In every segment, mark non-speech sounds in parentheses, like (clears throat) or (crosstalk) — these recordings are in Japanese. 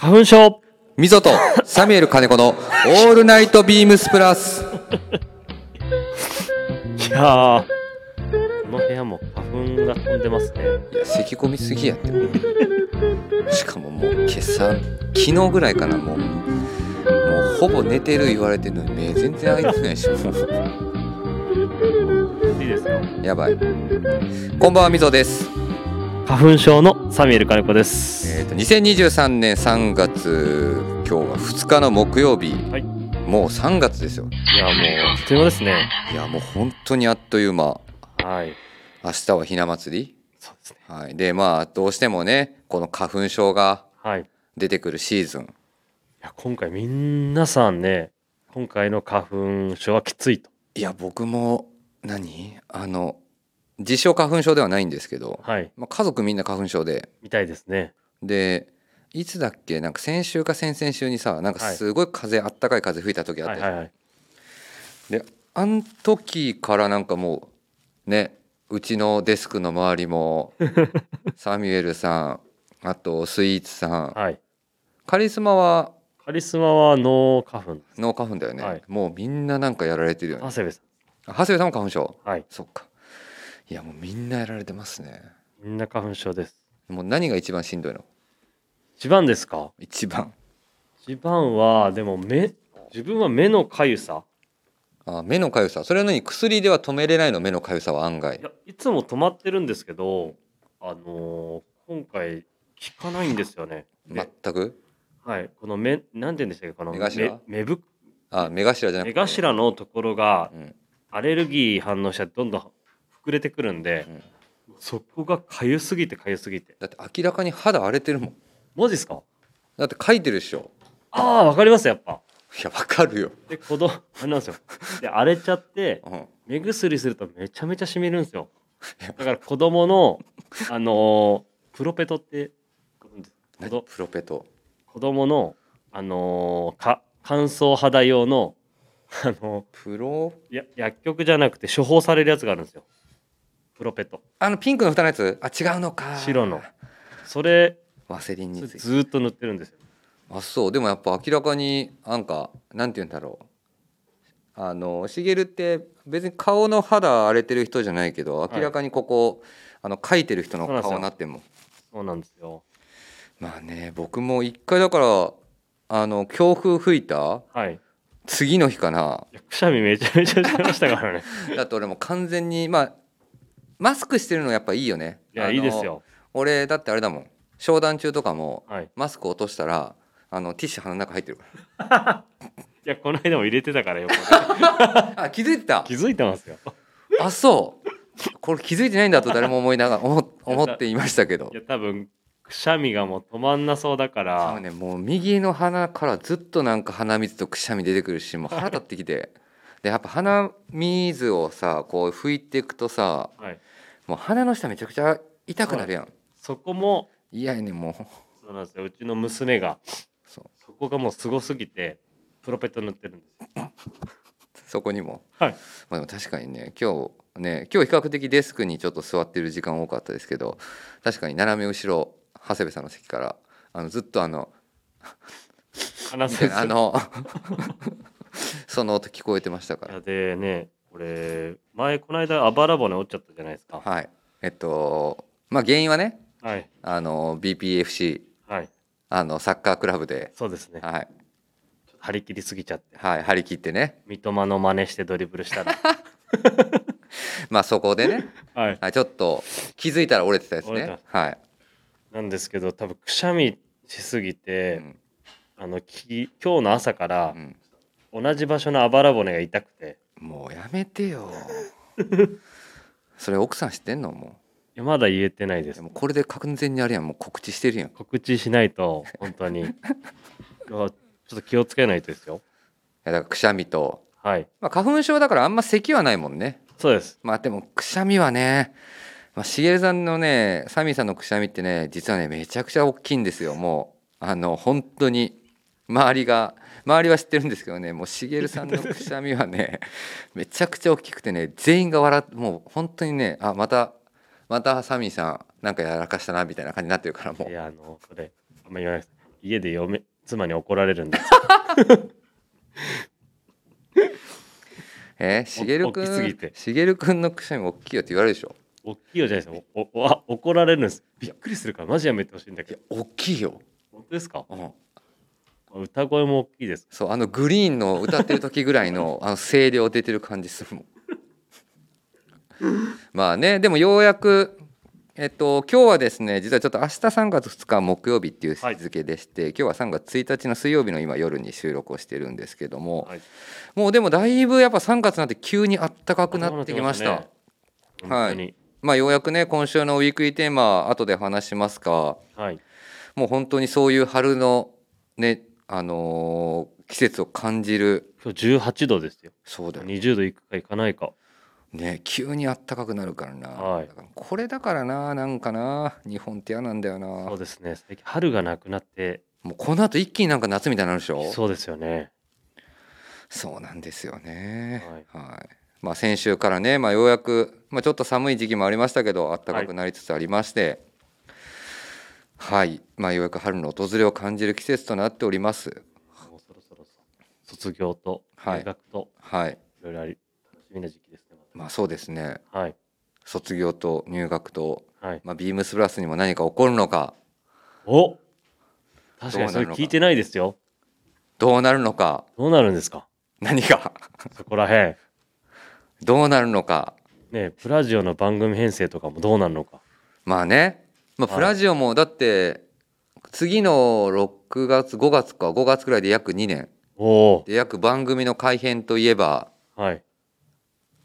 花粉症みぞとサミュエル金子のオールナイトビームスプラス。いやー、この部屋も花粉が飛んでますね。いや、咳込みすぎやって。しかももう今朝、昨日ぐらいかな、もう。もうほぼ寝てる言われてるのに目全然開いてないし、もう。いいですよ。やばい。こんばんは、みぞです。花粉症のサミュエル金子です。えっ、と、2023年3月、今日は2日の木曜日。はいもう3月ですよ。いや、もう、あっという間ですね。いや、もう本当にあっという間。はい。明日はひな祭り。そうですね。はい。で、まあ、どうしてもね、この花粉症がはい。い出てくるシーズン。や、今回皆さんね、今回の花粉症はきついと。いや、僕も、何？あの、自称花粉症ではないんですけど、はい。まあ、家族みんな花粉症で、みたいですね。で、いつだっけなんか先週か先々週にさ、なんかはいすごい風、あったかい風吹いた時あったよはいはいはい。で、あん時からなんかもう、ね、うちのデスクの周りも、(laughs) サミュエルさん、あとスイーツさん、はい。カリスマはカリスマはノー花粉。脳花粉だよね、はいもうみんななんかやられてるよね長谷部さあ長谷部さんも花粉症？ん。はい。そっかいやもうみんなやられてますね。みんな花粉症です。もう何が一番しんどいの？一番ですか？一番。一番は、でも目、自分は目のかゆさ。あ目のかゆさ。それなのに薬では止めれないの？目のかゆさは案外。いや、いつも止まってるんですけど、あのー今回、効かないんですよね。で全く？はい。この目、なんて言うんでしたっけ？この目頭？目ぶあ目頭じゃなく目て頭のところがうん。アレルギー反応しちゃってどんどん膨れてくるんで、うん。そこがかゆすぎてかゆすぎて。だって明らかに肌荒れてるもん。マジですか？だって書いてるでしょ。ああ、わかります、やっぱ。いやわかるよ、で、子供、あれなんですよ。で、荒れちゃって、うん、目薬するとめちゃめちゃ染みるんですよ。だから子供の、あのープロペトって、子供プロペト。子供の、あのーか乾燥肌用の、あのプロ？ーや薬局じゃなくて処方されるやつがあるんですよ。プロペト。あのピンクの蓋のやつ？あ違うのか白のそれ、ワセリンについてずーっと塗ってるんですよ。あそうでもやっぱ明らかになんかなんて言うんだろうあのしげるって別に顔の肌荒れてる人じゃないけどい明らかにここ、あの描いてる人の顔になってんもんそうなんですよ。まあね僕も一回だからあの強風吹いたはい。次の日かなくしゃみめちゃめちゃしてましたからね。(laughs) だって俺もう完全にまあマスクしてるのやっぱいいよねいや、いいですよ。俺だってあれだもん商談中とかもはい。マスク落としたらあのティッシュ鼻の中入ってるか (laughs) いや、この間も入れてたからよ。ら (laughs) あ気づいてた？気づいてますよ。あそうこれ気づいてないんだと誰も思いながら思思っていましたけどいや、多分、くしゃみがもう止まんなそうだかそうら、ねもう右の鼻からずっとなんか鼻水とくしゃみ出てくるしもう腹立ってきてでやっぱ鼻水をさこう拭いていくとさはい。もう鼻の下めちゃくちゃ痛くなるやんそこも、嫌やねんもうそうなんですよ。うちの娘が、そうそこがもうすごすぎて、プロペット塗ってるんですよ。そこにもはい。まあでも確かにね今日ね今日比較的デスクにちょっと座ってる時間多かったですけど確かに斜め後ろ長谷部さんの席からあのずっとあの話せず。あの (laughs) その音聞こえてましたからいやでね、これ、前、この間、あばら骨折っちゃったじゃないですか。はいえっとまあ原因はねはい。あの BPFC はい。あのサッカークラブでそうですね。はい張り切りすぎちゃって。はい張り切ってね三笘の真似してドリブルしたら。(laughs) まあそこでね (laughs) はい。はいちょっと気づいたら折れてたやつ折れねはい、なんですけど、多分くしゃみしすぎうて、んあの、き今日の朝からう、ん、同じ場所のあばら骨が痛くて、もうやめてよ。(laughs) それ奥さん知ってんの？もいやまだ言えてないでうですもこれで完全にあれやん。もう告知してるやん。い告知しないと、本当に。(laughs) ちょっと気をつけないとですよ。やだからくしゃみと、はい。まあ、花粉症だからあんま咳はないもんね。そうです。まあでもくしゃみはねまあ、しげるさんのねサミーさんのくしゃみってね実はねめちゃくちゃ大きいんですよ。もうあの本当に周りが周りは知ってるんですけどねもうしげるさんのくしゃみはね (laughs) めちゃくちゃ大きくてね全員が笑ってもう本当にねあまたまたサミーさんなんかやらかしたなみたいな感じになってるからもう。いや、あの、それ、あんま言わないです。家で嫁妻に怒られるんです (laughs) えー、しげるくんて。しげるくんのくしゃみ大きいよって言われるでしょ？大きいよじゃないですおおあ怒られるんです。びっくりするからマジやめてほしいんだけど。大きいよ、本当ですか？うん、歌声も大きいです。そうあのグリーンの歌ってる時ぐらいの (laughs) あの声量出てる感じするもん。(laughs) まあねでもようやくえっと今日はですね実はちょっと明日3月2日木曜日っていう日付でして、今日は3月1日の水曜日の今夜に収録をしてるんですけども、はい。もうでもだいぶやっぱ3月になって急にあった。かくなってきました、ね。本当に。まあようやくね今週のウィークリーテーマ後で話しますがはい、もう本当にそういう春のねあのー季節を感じる。今日18度ですよ。そうだよ20度いくかいかないか。ね急にあったかくなるからな、はい。だからこれだからななんかな。日本って嫌なんだよそなうですね。最近春がなくなって。もうこの後一気になんか夏みたいになるでしょ？そうですよね。そうなんですよね。はい。はい、まあ先週からね、まあ、ようやく、まあ、ちょっと寒い時期もありましたけど暖かくなりつつありましてはい、まあようやく春の訪れを感じる季節となっております。もうそろそろ卒業とはい。入学とはい。いろいろあり楽しみな時期ですねまあそうですね。はい。卒業と入学と、はい。まあ、ビームスプラスにも何か起こるのか。お！確かにそれ聞いてないですよ。どうなるのか。どうなるんですか？何が？そこらへんどうなるのか。ねプラジオの番組編成とかもどうなるのか。まあね、まあ、はい。プラジオもだって次の6月5月か5月くらいで約2年。おおで約番組の改編といえばはい。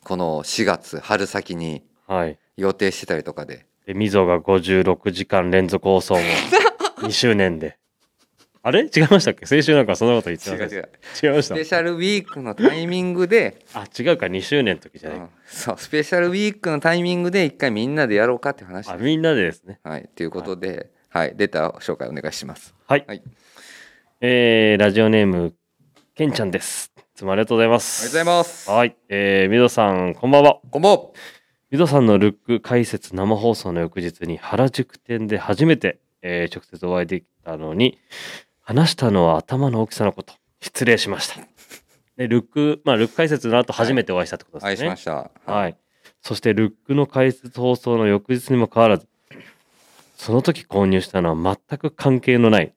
この4月春先にはい。予定してたりとかで。でみぞが56時間連続放送も2 (laughs) 周年であれ？違いましたっけ？先週なんかそんなこと言って違う違う。違いました？スペシャルウィークのタイミングで、あ違うか2周年の時じゃない、うん。そうスペシャルウィークのタイミングで一回みんなでやろうかって話。あみんなでですね。はいということで、はい、レター紹介お願いします。はい、はい。えー、ラジオネームけんちゃんです。いつもありがとうございまあすりがとうございます。はい。えー、みどさんこんばんは。こんばんは。みどさんのルック解説生放送の翌日に原宿店で初めて、えー直接お会いできたのに話したのは頭の大きさのこと失礼しましたでルックまあルック解説の後初めてお会いしたってことですね、愛しましたはい。そして、ルックの解説放送の翌日にもかかわらず、その時購入したのは全く関係のない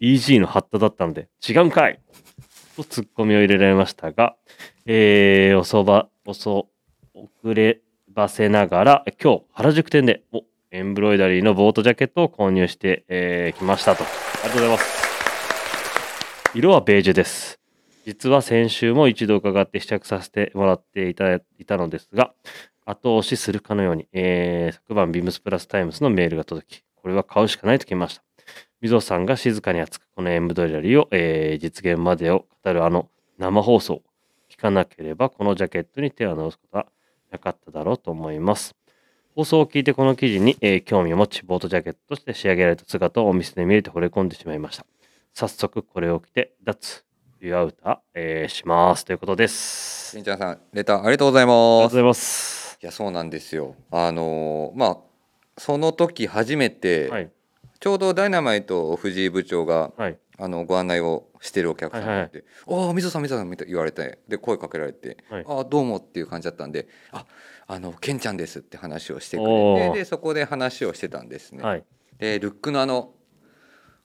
EG のハットだったので、違うんかいとツッコミを入れられましたが、えー、おそば、おそ、遅ればせながら、今日、原宿店で、お、エンブロイダリーのボートジャケットを購入して、えー、きましたと。ありがとうございます。色はベージュです。実は先週も一度伺って試着させてもらっていたいたのですが、後押しするかのように、えー昨晩ビームスプラスタイムズのメールが届き、これは買うしかないと決めました。みぞさんが静かに熱くこのエンブロイダリーを、えー実現までを語るあの生放送聞かなければ、このジャケットに手を出すことはなかっただろうと思います。放送を聞いてこの記事に、えー興味を持ち、ボートジャケットとして仕上げられた姿をお店で見れて惚れ込んでしまいました。早速これを着て、脱冬アウター、えーしますということです。しんちゃんさんレターありがとうございありがとうますございます。いやそうなんですよあのーまあその時初めて、はい。ちょうどダイナマイト藤井部長がはい。あのご案内をしてるお客さんがいて「おおみぞさんみぞさん」みたい言われてで声かけられてはい「ああどうも」っていう感じだったんで「ああのケンちゃんです」って話をしてくれてでそこで話をしてたんですね。はい。でルックのあの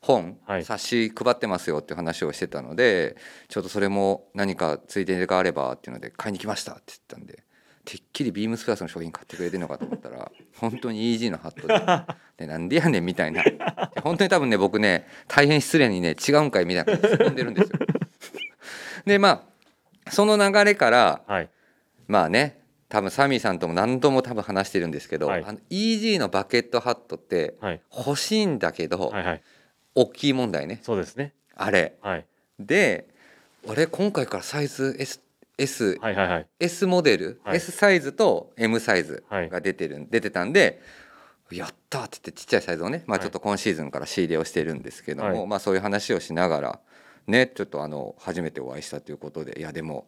本、はい冊子配ってますよっていう話をしてたのでちょっとそれも何かついでがあればっていうので買いに来ましたって言ったんでてっきりビームスプラスの商品買ってくれてるのかと思ったら (laughs) 本当に EG のハットででなんでやねんみたいな本当に多分ね僕ね大変失礼にね違うんかいみたいな感じでんでるんですよ。でまあその流れからはい。まあね多分サミーさんとも何度も多分話してるんですけど、はいあの EG のバケットハットってはい。欲しいんだけど、はい。はい。大きい問題ねそうですね。あれはい。で俺今回からサイズ S, S, はい。はい。はい。S モデル、はい S サイズと M サイズはいが出てる、出てたんでやったって言ってちっちゃいサイズをね、まあ、はいちょっと今シーズンから仕入れをしてるんですけども、はいまあ、そういう話をしながらねちょっとあの初めてお会いしたということでいやでも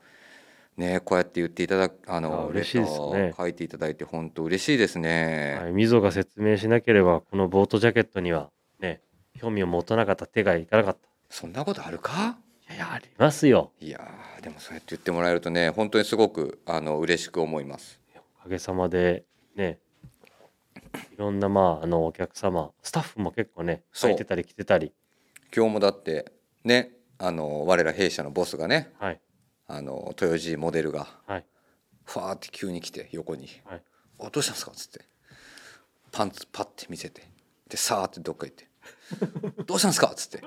ねこうやって言っていただくあのあ嬉しいですね書いていただいて本当嬉しいですね。はい。みぞが説明しなければ、このボートジャケットには、ね、興味を持たなかった手がいかなかった。そんなことあるか？いやありますよ。いやーでもそうやって言ってもらえるとね本当にすごくあの嬉しく思います。おかげさまでねいろんなまああのお客様スタッフも結構ね書いてたり来てたり。今日もだってねあの我ら弊社のボスがねはい。あの豊地モデルがはい。ファーって急に来て横に。はい「おどうしたんですか?」っつって。パンツパッて見せて。でさーってどっか行って「(laughs) どうしたんですか?」っつって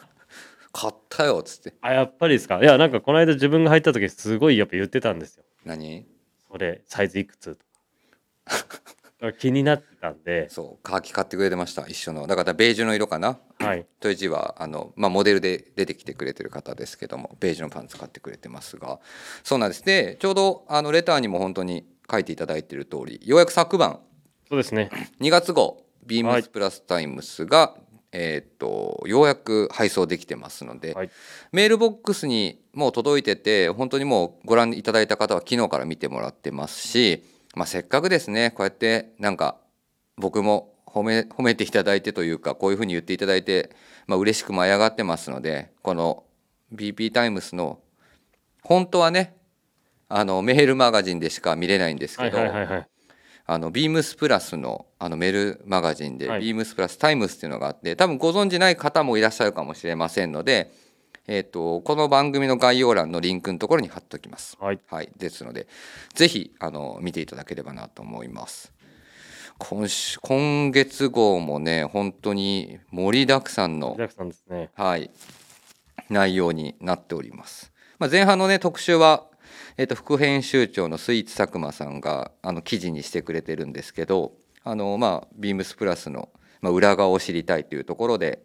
「買ったよ」っつって。あやっぱりですか？いやなんかこの間自分が入った時すごいやっぱ言ってたんですよ。何？それサイズいくつ？とか。気になってたんで。そうカーキ買ってくれてました。一緒の。だからベージュの色かな？はい。豊地はあの、まあ、モデルで出てきてくれてる方ですけどもベージュのパンツ買ってくれてますが。そうなんです。でちょうどあのレターにも本当に書いていただいている通りようやく昨晩。そうですね。2月号ビームスプラスタイムスが、えーっとようやく配送できてますので、はい。メールボックスにもう届いてて本当にもうご覧いただいた方は昨日から見てもらってますし、まあ、せっかくですねこうやってなんか僕も褒め褒めていただいてというかこういうふうに言っていただいて、まあ嬉しく舞い上がってますのでこの BP タイムスの本当はねあのメールマガジンでしか見れないんですはいけど、はいはいはいあのビームスプラスのあのメールマガジンで、はいビームスプラスタイムスっていうのがあって多分ご存じない方もいらっしゃるかもしれませんので、えー、とこの番組の概要欄のリンクのところに貼っておきます。はいはい、ですのでぜひあの見ていただければなと思います。今週今月号もね本当に盛りだくさんのねはい、内容になっております。まあ、前半のね特集は、えっと副編集長のスイーツ佐久間さんがあの記事にしてくれてるんですけどあの、まあ、ビームスプラスの、まあ、裏側を知りたいというところで、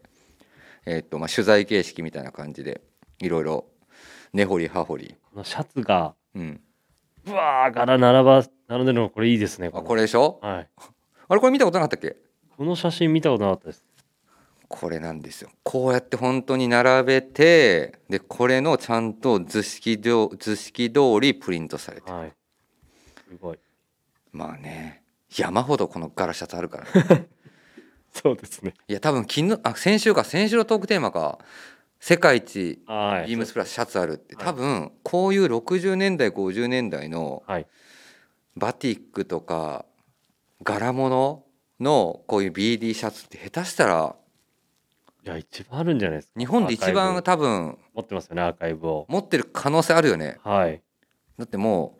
えっとまあ、取材形式みたいな感じでいろいろ根掘り葉掘り、このシャツがうん、うわー柄並ば並んでるのこれいいですねあこれでしょ？はい。(laughs) あれこれ見たことなかったっけ？この写真見たことなかったですこれなんですよ。こうやって本当に並べてでこれのちゃんと図式ど図式通りプリントされてる。はい。すごい。まあね山ほどこの柄シャツあるから、ね、(laughs) そうですね。いや多分昨日あ先週か。先週のトークテーマか。世界一はい。ビームスプラスシャツあるって。はい。多分こういう60年代50年代のはい。バティックとか柄物のこういう BD シャツって下手したらいや一番あるんじゃないですか。日本で一番多分持ってますよねアーカイブを。持ってる可能性あるよね。はい。だっても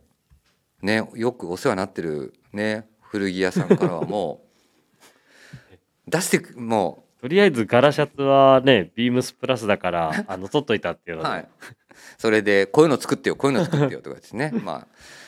うねよくお世話になってるね古着屋さんからはもう (laughs) 出してくもとりあえず柄シャツはねビームスプラスだからあの取っといたっていうので、うはい。それでこういうの作ってよこういうの作ってよとかですね。まあ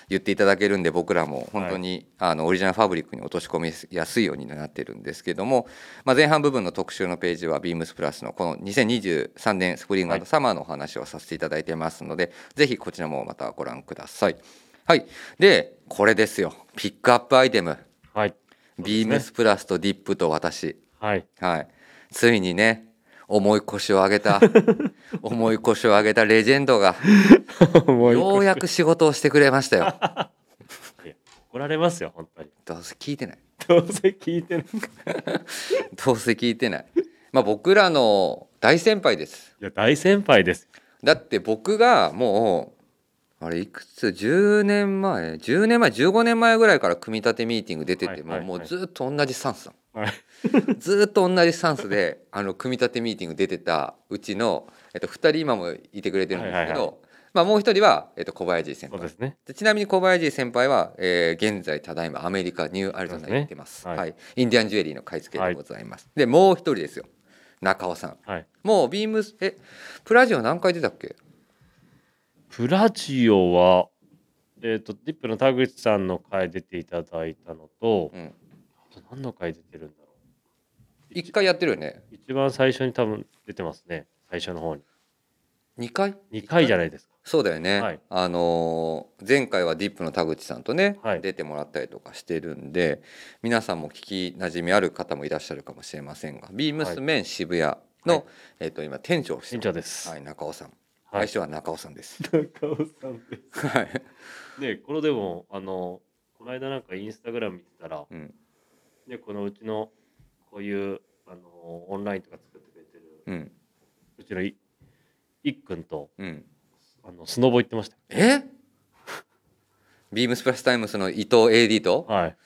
言っていただけるんで僕らも本当に、あのオリジナルファブリックに落とし込みやすいようになってるんですけども、まあ、前半部分の特集のページはビームスプラスのこの2023年スプリングサマーのお話をさせていただいてますので、ぜひこちらもまたご覧ください。はい、でこれですよ。ピックアップアイテム。はい。ビームスプラスとディップと私。はい。はい、ついにね重い腰を上げた。(laughs) 重い腰を上げたレジェンドが (laughs) ようやく仕事をしてくれましたよ。怒られますよ本当に。どうせ聞いてない。どうせ聞いてない。(laughs) どうせ聞いてない。まあ僕らの大先輩です。いや大先輩です。だって僕がもうあれいくつ？10年前？10年前15年前ぐらいから組み立てミーティング出てても、もうずっと同じスタンスなのはい。(laughs) ずっと同じスタンスであの組み立てミーティング出てたうちの、えっと、2人今もいてくれてるんですけど、はいはいはい。まあ、もう一人は、えっと、小林先輩。そうですね。でちなみに小林先輩は、えー現在ただいまアメリカニューアリゾナに行ってます。ねはい。はい、インディアンジュエリーの買い付けでございます、でもう一人ですよ。中尾さん。はい。もうビームスえプラジオ何回出たっけ？プラジオはえっ、とディップの田口さんの回出ていただいたのと、うん。あと何の回出てるんだろ1回やってるよね。う一番最初に多分出てますね。最初の方に。2回？2回じゃないですか。そうだよね、はい。あのー前回はディップの田口さんとね、はい。出てもらったりとかしてるんで皆さんも聞きなじみある方もいらっしゃるかもしれませんがビームスメン渋谷の、はい。えっと今店長店長です、はい、中尾さん、はい。愛称は中尾さんです。(laughs) 中尾さんです。はい、ねこのでもあのこの間なんかインスタグラム見てたら、うん、ね、このうちのこういうあのオンラインとか作ってくれてるうん。うちのいいっくんとうん。あのスノボ行ってましたえ？(laughs) ビームスプラスタイムスの伊藤 AD と？はい。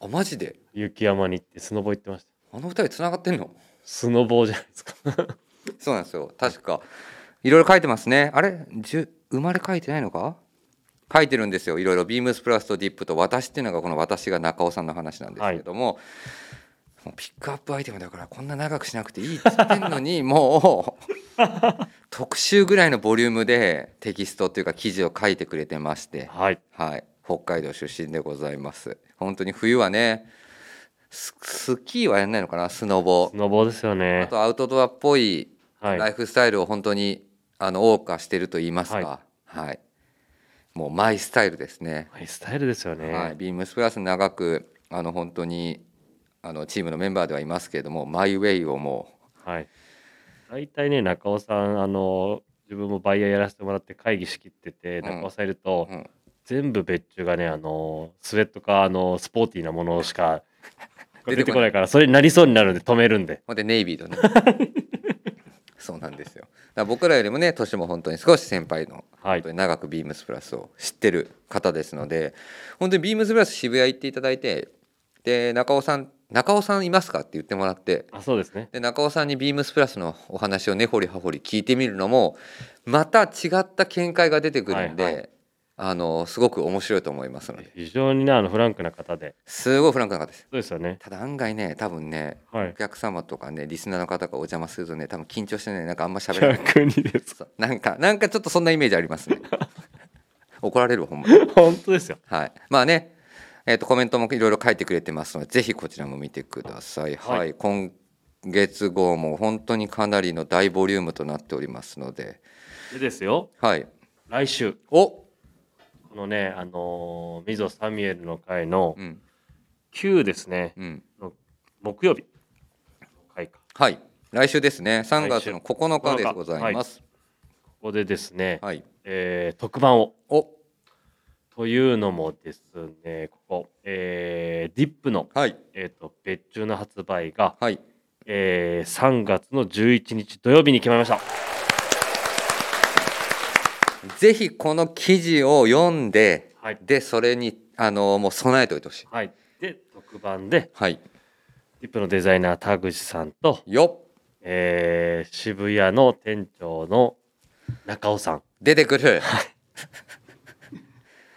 あマジで？雪山に行ってスノボ行ってました。あの二人つながってんの？スノボじゃないですか。(laughs) そうなんですよ。確か。いろいろ書いてますね。あれ？じゅ生まれ書いてないのか？書いてるんですよ。いろいろ。ビームスプラスとディップと私っていうのがこの私が中尾さんの話なんですけれども、もうピックアップアイテムだからこんな長くしなくていいって言ってんのに (laughs) もう特集ぐらいのボリュームでテキストっていうか記事を書いてくれてまして。はい。はい、北海道出身でございます。本当に冬はね、ススキーはやんないのかな、スノボ。ス。ノボですよあねとアウトドアっぽいはい。ライフスタイルを本当にあの謳歌してると言いますか、はい、もうマイスタイルですね。マイスタイルですよね、はい、ビームスプラス長くあの本当にあのチームのメンバーではいますけれども、マイウェイをもはい。大体ね、中尾さん、あの、自分もバイヤーやらせてもらって会議仕切ってて、うん中尾さんいると、うん全部別注がね、あの、スウェットか、あの、スポーティーなものしか出てこない出てこないから、それになりそうになるんで止めるんで。ほんでネイビーとね (laughs) そうなんですよだから僕らよりもね年も本当に少し先輩のはい本当。に長くビームスプラスを知ってる方ですので本当にビームスプラス渋谷行っていただいてで中尾さん「中尾さんいますか?」って言ってもらってあ、そうですね。で中尾さんにビームスプラスのお話を根掘り葉掘り聞いてみるのもまた違った見解が出てくるんで、はいはあのすごく面白いと思いますので。非常にね、あの、フランクな方で。すごいフランクな方です。そうですよね。ただ案外ね多分ねはい。お。客様とかねリスナーの方がお邪魔するとね多分緊張してねなんかあんま喋れない。逆にです。そう。なんかなんかちょっとそんなイメージありますね。(laughs) 怒られるわほんまに。本当ですよ。はい。まあねえー、とコメントもいろいろ書いてくれてますのでぜひこちらも見てください。はい、はい。今月号も本当にかなりの大ボリュームとなっておりますので。でですよ、はい。来週、おこのね、あのー、ミゾ・サミュエルの会のうん。9ですね、うん。木曜日。の会か。はい。来週ですね。3月の9日でございます。ここでですね、はい、えー特番を。お。というのもですね、ここ、えーディップの、はい。えー、と別注の発売が、はい。えー3月の11日土曜日に決まりました。ぜひこの記事を読んではい。でそれにあのもう備えておいてほしい。はい、で、特番で、はい。ディップのデザイナー田口さんと、よっ。えー渋谷の店長の中尾さん。出てくる。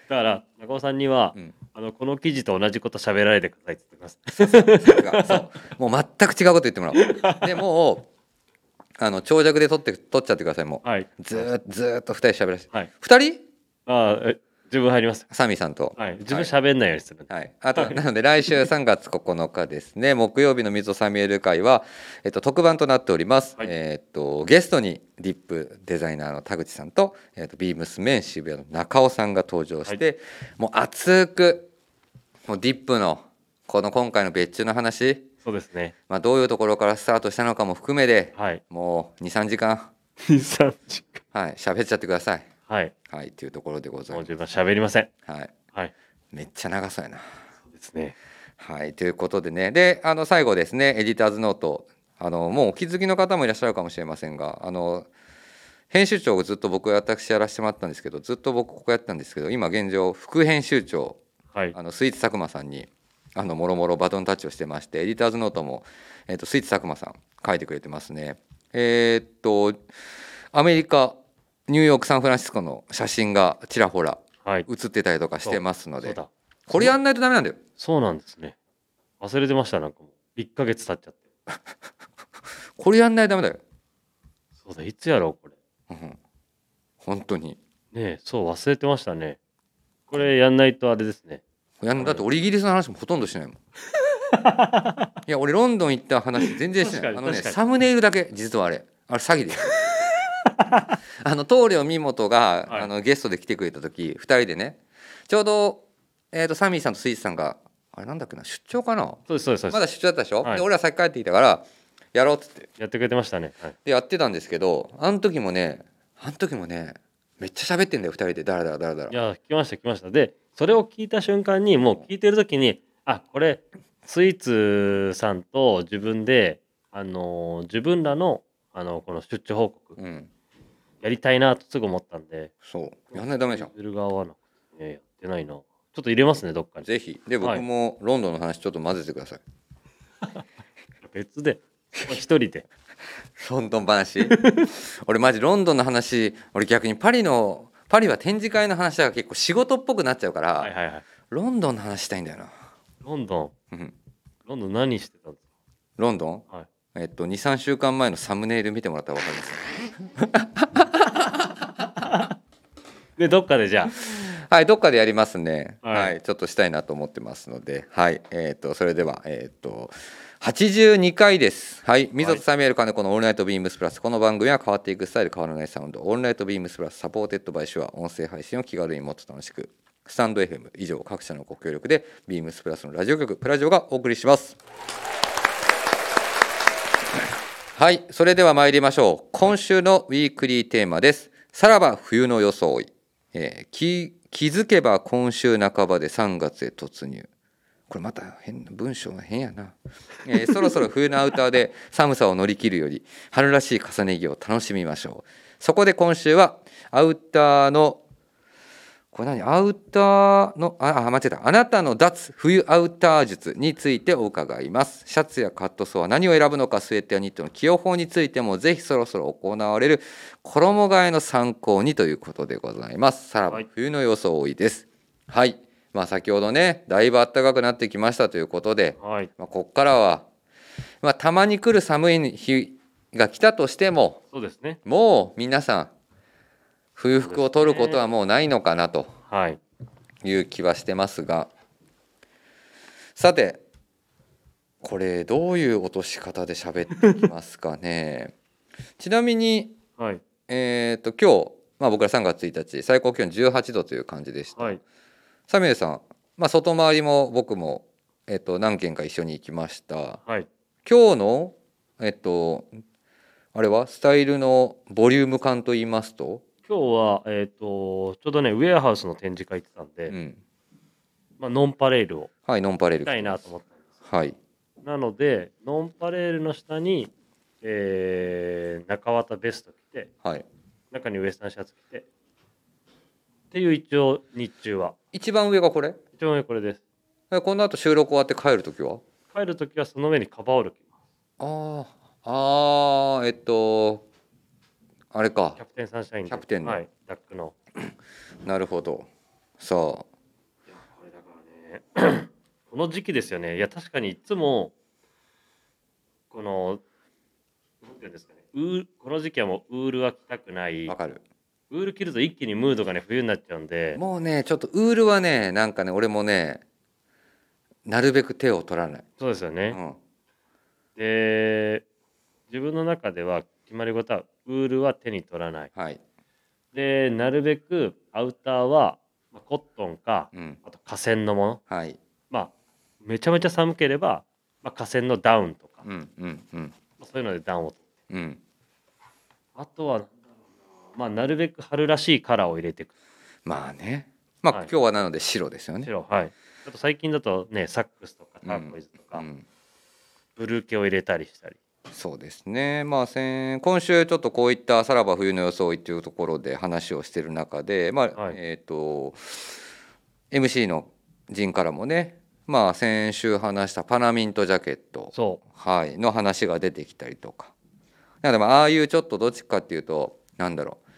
だから、中尾さんには、うん。あのこの記事と同じこと喋られてくださいって言ってます。そう。もう全く違うこと言ってもらおう。でもうあの長尺で撮って撮っちゃってくださいもはい。うずーっずーっと2人で喋らせて。はい。2人？あーえ自分入ります。サミーさんと。はい。自分喋んないようにする。はい、あとなので来週3月9日ですね。(laughs) 木曜日の溝サミュエル会は、えっと、特番となっております、はい。えっとゲストにディップデザイナーの田口さんと,、えっとビームスメン渋谷の中尾さんが登場して、もう熱くもうディップのこの今回の別注の話、そうですね。まあ、どういうところからスタートしたのかも含めてはい。もう23時間2、3時間。はい喋っちゃってくださいはい。はいというところでございまもう喋りません。す、はい、はい。めっちゃ長そうやなそうですね。はい、ということでねであの最後ですねエディターズノートあのもうお気づきの方もいらっしゃるかもしれませんがあの編集長をずっと僕私やらせてもらったんですけどずっと僕ここやったんですけど今現状副編集長はい。あのスイーツ佐久間さんにあのもろもろバトンタッチをしてましてエディターズノートも、えっとスイーツ佐久間さん書いてくれてますねえーっとアメリカニューヨークサンフランシスコの写真がちらほらはい。写ってたりとかしてますのでそうだ。これやんないとダメなんだよそうなんですね。忘れてました、なんかもう。1ヶ月経っちゃって。(laughs) これやんないとダメだよそうだ、いつやろう、これ。うん本当にねえ、そう、忘れてましたね。これやんないとあれですね。やんだって俺イギリスの話もほとんどしないもん。(laughs) いや俺ロンドン行った話全然してない。あのねサムネイルだけ実はあれ。あれ詐欺で。す (laughs) あの棟梁美本が、はい。あのゲストで来てくれた時2人でね。ちょうど、えー、とサミーさんとスイーツさんがあれなんだっけな出張かな？そうです、そうです。まだ出張だったでしょ、はい。で俺ら先帰ってきたからやろうっつって。やってくれてましたね。はい。でやってたんですけどあの時もねあの時もねめっちゃ喋ってんだよ2人で。ダラダラダラダラいや、来ました、来ました。で、それを聞いた瞬間に、もう聞いてる時に、あ、これ、スイーツさんと自分で、あのー自分らの、あのこの出張報告うん。やりたいなとすぐ思ったんで、そう。やんないとダメじゃん。ズルが合わなくて、ね、やってないな。ちょっと入れますね、どっかに。ぜひ。ではい。僕もロンドンの話ちょっと混ぜてください、別で、まあ一人で。ロンドン話。俺マジロンドンの話俺逆にパリのパリは展示会の話だから結構仕事っぽくなっちゃうから、はいはいはい。ロンドンの話したいんだよな、ロンドン、うん、ロンドン何してたんですロンドン？かはい。えっと23週間前のサムネイル見てもらったら分かります。(laughs) で、どっかでじゃはいどっかでやりますね。は、はいいちょっとしたいなと思ってますので。はいえっ、とそれではえっ、と82回です。はい。 MZOとサミュエル金子のオールナイトビームスプラス。この番組は変わっていくスタイル変わらないサウンド。オールナイトビームスプラス supported by Shure 音声配信を気軽にもっと楽しく。スタンド FM 以上各社のご協力でビームスプラスのラジオ局プラジオがお送りします。はい。それでは参りましょう。今週のウィークリーテーマです。さらば冬の装い。えー気気づけば今週半ばで3月へ突入。これまた変な文章が変やな、えーそろそろ冬のアウターで寒さを乗り切るより春らしい重ね着を楽しみましょう。そこで今週はアウターのこれ何？アウターのああ間違えた。あなたの脱冬アウター術についてお伺います。シャツやカットソーは何を選ぶのかスウェットやニットの起用法についてもぜひそろそろ行われる衣替えの参考にということでございます。さらばはい。冬の装いです。はいまあ先ほどねだいぶ暖かくなってきましたということではい。まあ、ここからは、まあ、たまに来る寒い日が来たとしてもそうですね。もう皆さん冬服を取ることはもうないのかなとはい。いう気はしてますがさてこれどういう落とし方で喋っていきますかね (laughs) ちなみにはい。えっ、と今日、まあ、僕ら3月1日最高気温18度という感じでした、はい。サミュエルさん、まあ、外回りも僕も、えっと何軒か一緒に行きましたはい。今日のえっとあれは？スタイルのボリューム感と言いますと、今日は、えっ、と、ちょうどね、ウェアハウスの展示会行ってたんで、うん、まあ、ノンパレールをはいノンパレルしたいなと思ったんです。はいなので、ノンパレールの下に、えー、中綿ベスト着て、はい中にウエスタンシャツ着て、っていう一応日中は。一番上がこれ？一番上これです。えこの後収録終わって帰る時は？帰るときはその上にカバーオール着ます。あー。あーえっとあれか。キャプテンサンシャインで。キャプテンの。はい、ダックの。(laughs) なるほど。さあ。これだからね (clears throat) この時期ですよね。いや確かにいつもこのなんていうんですかねウーこの時期はもうウールは着たくない。わかるウール着ると一気にムードがね冬になっちゃうんで。もうねちょっとウールはねなんかね俺もねなるべく手を取らない、そうですよね、うん、で自分の中では決まり事はウールは手に取らない。はい、でなるべくアウターは、まあ、コットンかうん、あと河川のもの。はい。まあめちゃめちゃ寒ければ、まあ、河川のダウンとか、うんうんうん。まあそういうのでダウンをうん。あとはまあ、なるべく春らしいカラーを入れていく。まあね。まあ、はい。今日はなので白ですよね。白、はい。あと最近だとね、サックスとかターコイズとか、うん、ブルー系を入れたりしたり。そうですね。まあ先今週ちょっとこういったさらば冬の装いっていうところで話をしてる中でまあ、はい。えっ、と MC の陣からもねまあ先週話したパナミントジャケット。そはい、の話が出てきたりとか。だからまあああいうちょっとどっちかっていうとなんだろう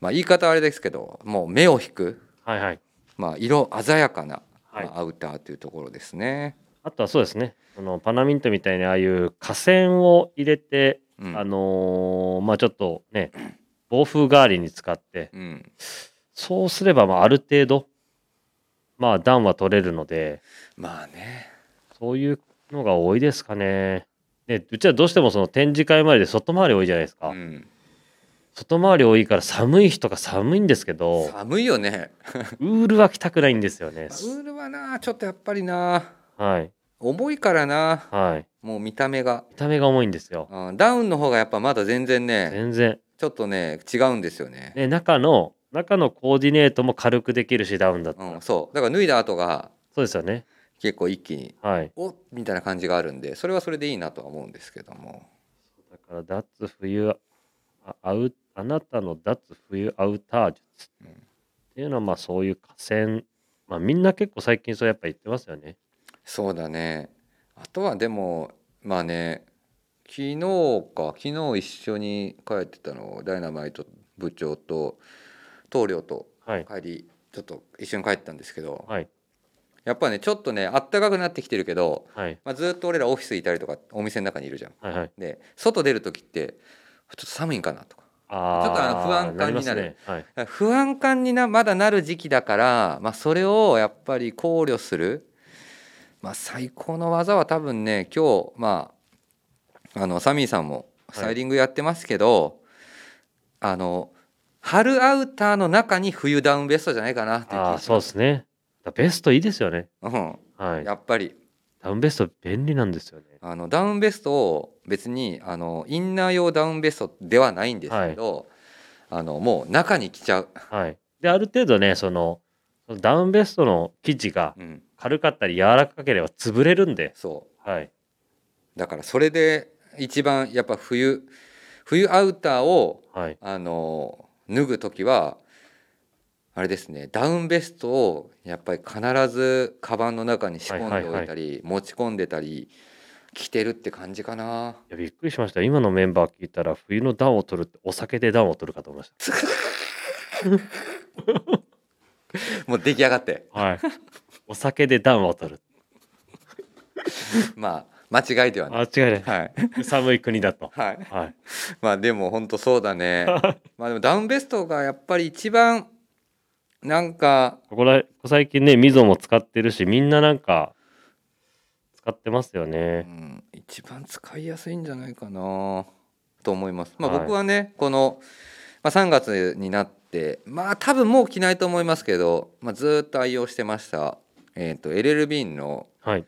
まあ言い方はあれですけどもう目を引く、う。はいはい。まあ、色鮮やかな、はいまあアウターというところですね。あとはそうですね。そのパナミントみたいにああいう河川を入れて、うんあのーまあちょっとね、暴風代わりに使って、うん、そうすればまあある程度、まあ暖は取れるので、まあねそういうのが多いですかね。ね、うちはどうしてもその展示会前で外回り多いじゃないですか。うん、外回り多いから寒い日とか寒いんですけど、寒いよね。ウールは着たくないんですよね。(laughs) ウールはなちょっとやっぱりなはい。重いからなはい。もう見た目が、見た目が重いんですよ。うん、ダウンの方がやっぱまだ全然ね全然。ちょっとね違うんですよね。で、中の、中のコーディネートも軽くできるし、ダウンだったら。うん、そうだから脱いだ後がそうですよね。結構一気にはい。おみたいな感じがあるんでそれはそれでいいなとは思うんですけどもだから、脱冬あアウ、あなたの脱冬アウター術うんっていうのは、まあそういう河川、まあみんな結構最近そうやっぱ言ってますよね。そうだねあとはでもまあね昨日か昨日一緒に帰ってたのダイナマイト部長と棟梁とはい。帰りちょっと一緒に帰ったんですけどはい。やっぱねちょっとねあったかくなってきてるけど、はい。まあ、ずっと俺らオフィスいたりとかお店の中にいるじゃん。はいはい。で外出る時ってちょっと寒いんかなとかあちょっとあの不安感になるねはい。不安感になまだなる時期だから、まあ、それをやっぱり考慮する、まあ、最高の技は多分ね今日まああのサミーさんもスタイリングやってますけど、あの春アウターの中に冬ダウンベストじゃないかなっていう気ああ、がしまそうですすね。だベストいいですよね。うん、はい。やっぱりダウンベスト便利なんですよね。あのダウンベストを別にあのインナー用ダウンベストではないんですけど、あのもう中に着ちゃう、はい。で、ある程度ね、その、ダウンベストの生地がうん、軽かったり柔らかければ潰れるんで、そうはい。だからそれで一番やっぱ冬冬アウターをはい。あの脱ぐ時はあれですねダウンベストをやっぱり必ずカバンの中に仕込んでおいたり、持ち込んでたり着てるって感じかないやびっくりしました。今のメンバー聞いたら、冬の暖を取るって、お酒で暖を取るかと思いまし (laughs) もう出来上がってた。はい。お酒で暖を取る。まあ間違いではない間違いない。はい寒い国だと。はいはい。まあでも本当そうだね (laughs) まあでもダウンベストがやっぱり一番なんかここら、ここ最近ね、みぞも使ってるし、みんななんか、使ってますようね。ん、一番使いやすいんじゃないかなと思います。まあ、はい僕はね、この、まあ、3月になってまあ多分もう着ないと思いますけど、まあ、ずーっと愛用してました、えー、と LL ビーンの、はい。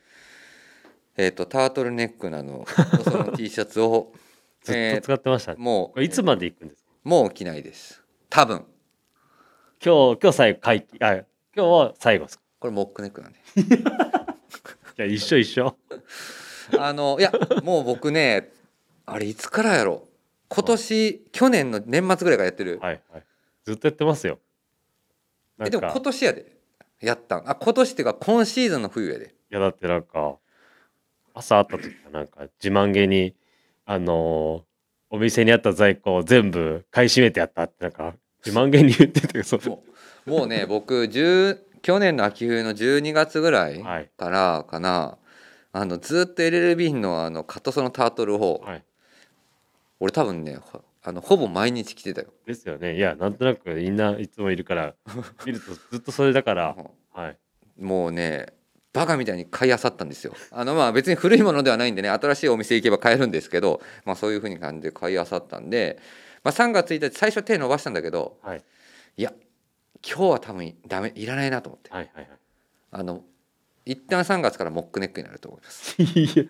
えー、とタートルネックなの (laughs) その T シャツを、ずっえと使ってましたね。ーもういつまで行くんですか？もう着ないです多分今日、今日最後、会期、あ、今日は最後です。かこれモックネックなんで。(laughs) いや、一緒一緒。あのいやもう僕ねあれいつからやろ？今年去年の年末ぐらいからやってる、はいはい。ずっとやってますよ。えでも今年やで。やったん。あ今年っていうか今シーズンの冬やで。いやだってなんか、朝会った時はなんか自慢げに、あのーお店にあった在庫を全部買い占めてやったってなんか、自慢げに言ってて、そう。もうもうね僕10去年の秋冬の12月ぐらいはい。からかな、あのずっと LLB のあのカットソーのタートルを、はい。俺多分ねほあのほぼ毎日着てたよ。ですよね。いや、なんとなくみんないつもいるから、(laughs) 見るとずっとそれだから、はい。もうねバカみたいに買い漁ったんですよ。あのまあ別に古いものではないんでね新しいお店行けば買えるんですけど、まあ、そういう風に感じで買い漁ったんで、まあ、3月1日最初手伸ばしたんだけどはい。いや今日は多分ダメいらないなと思ってはいはいはい。あの一旦3月からモックネックになると思います。(laughs) いや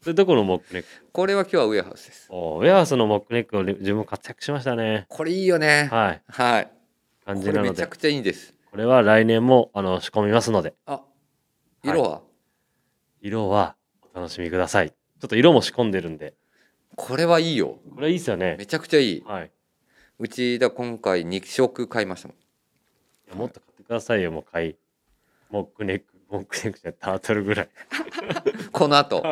それどこのモックネック？これは今日はウェアハウスです。おウェアハウスのモックネックを自分も活躍しましたね。これいいよね。はい。はい。感こじなので、れめちゃくちゃいいんです。これは来年もあの仕込みますので、あ、色は、色はお楽しみください。ちょっと色も仕込んでるんで、これはいいよ。これいいですよねめ。ちゃくちゃいい。はい。うちだ今回2色買いましたもん。いやもっと買ってくださいよ、もう買い。モックネック、モックネックじゃタートルぐらい。(laughs) この後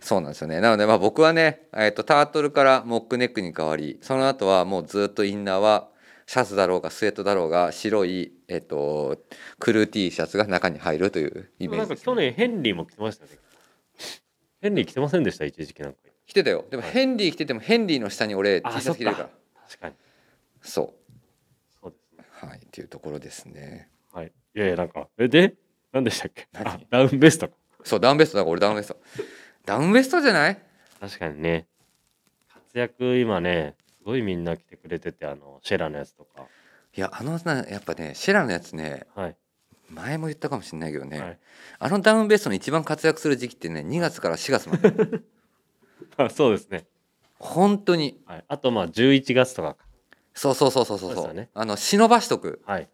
そうなんですよね。なのでまあ僕はね、えっとタートルからモックネックに変わり、その後はもうずっとインナーはシャツだろうがスウェットだろうが白いえっとクルー T シャツが中に入るというイメージです、なんか去年ヘンリーも着てましたよね。ヘンリー着てませんでした、一時期なんか。着てたよ。でもはいヘンリー着ててもヘンリーの下に俺 T あシャツ着てるから。確かに。そう。そうですね。はい、っていうところですね。はい。いやいや、なんか、え、で、何でしたっけ？ダウンベストか。そう、ダウンベストだから俺ダウンベスト。ダウンベストじゃない？確かにね。活躍今ね、すごいみんな来てくれてて、あの、シェラのやつとか。いや、あのな、やっぱね、シェラのやつね、はい。前も言ったかもしれないけどね、はいあのダウンベストの一番活躍する時期ってね、2月から4月まで。(laughs) (laughs) あそうですね。本当に。はい。あと、まあ、11月とかか。そうそうそうそうそう。そう、ね。あの、忍ばしとく。はい。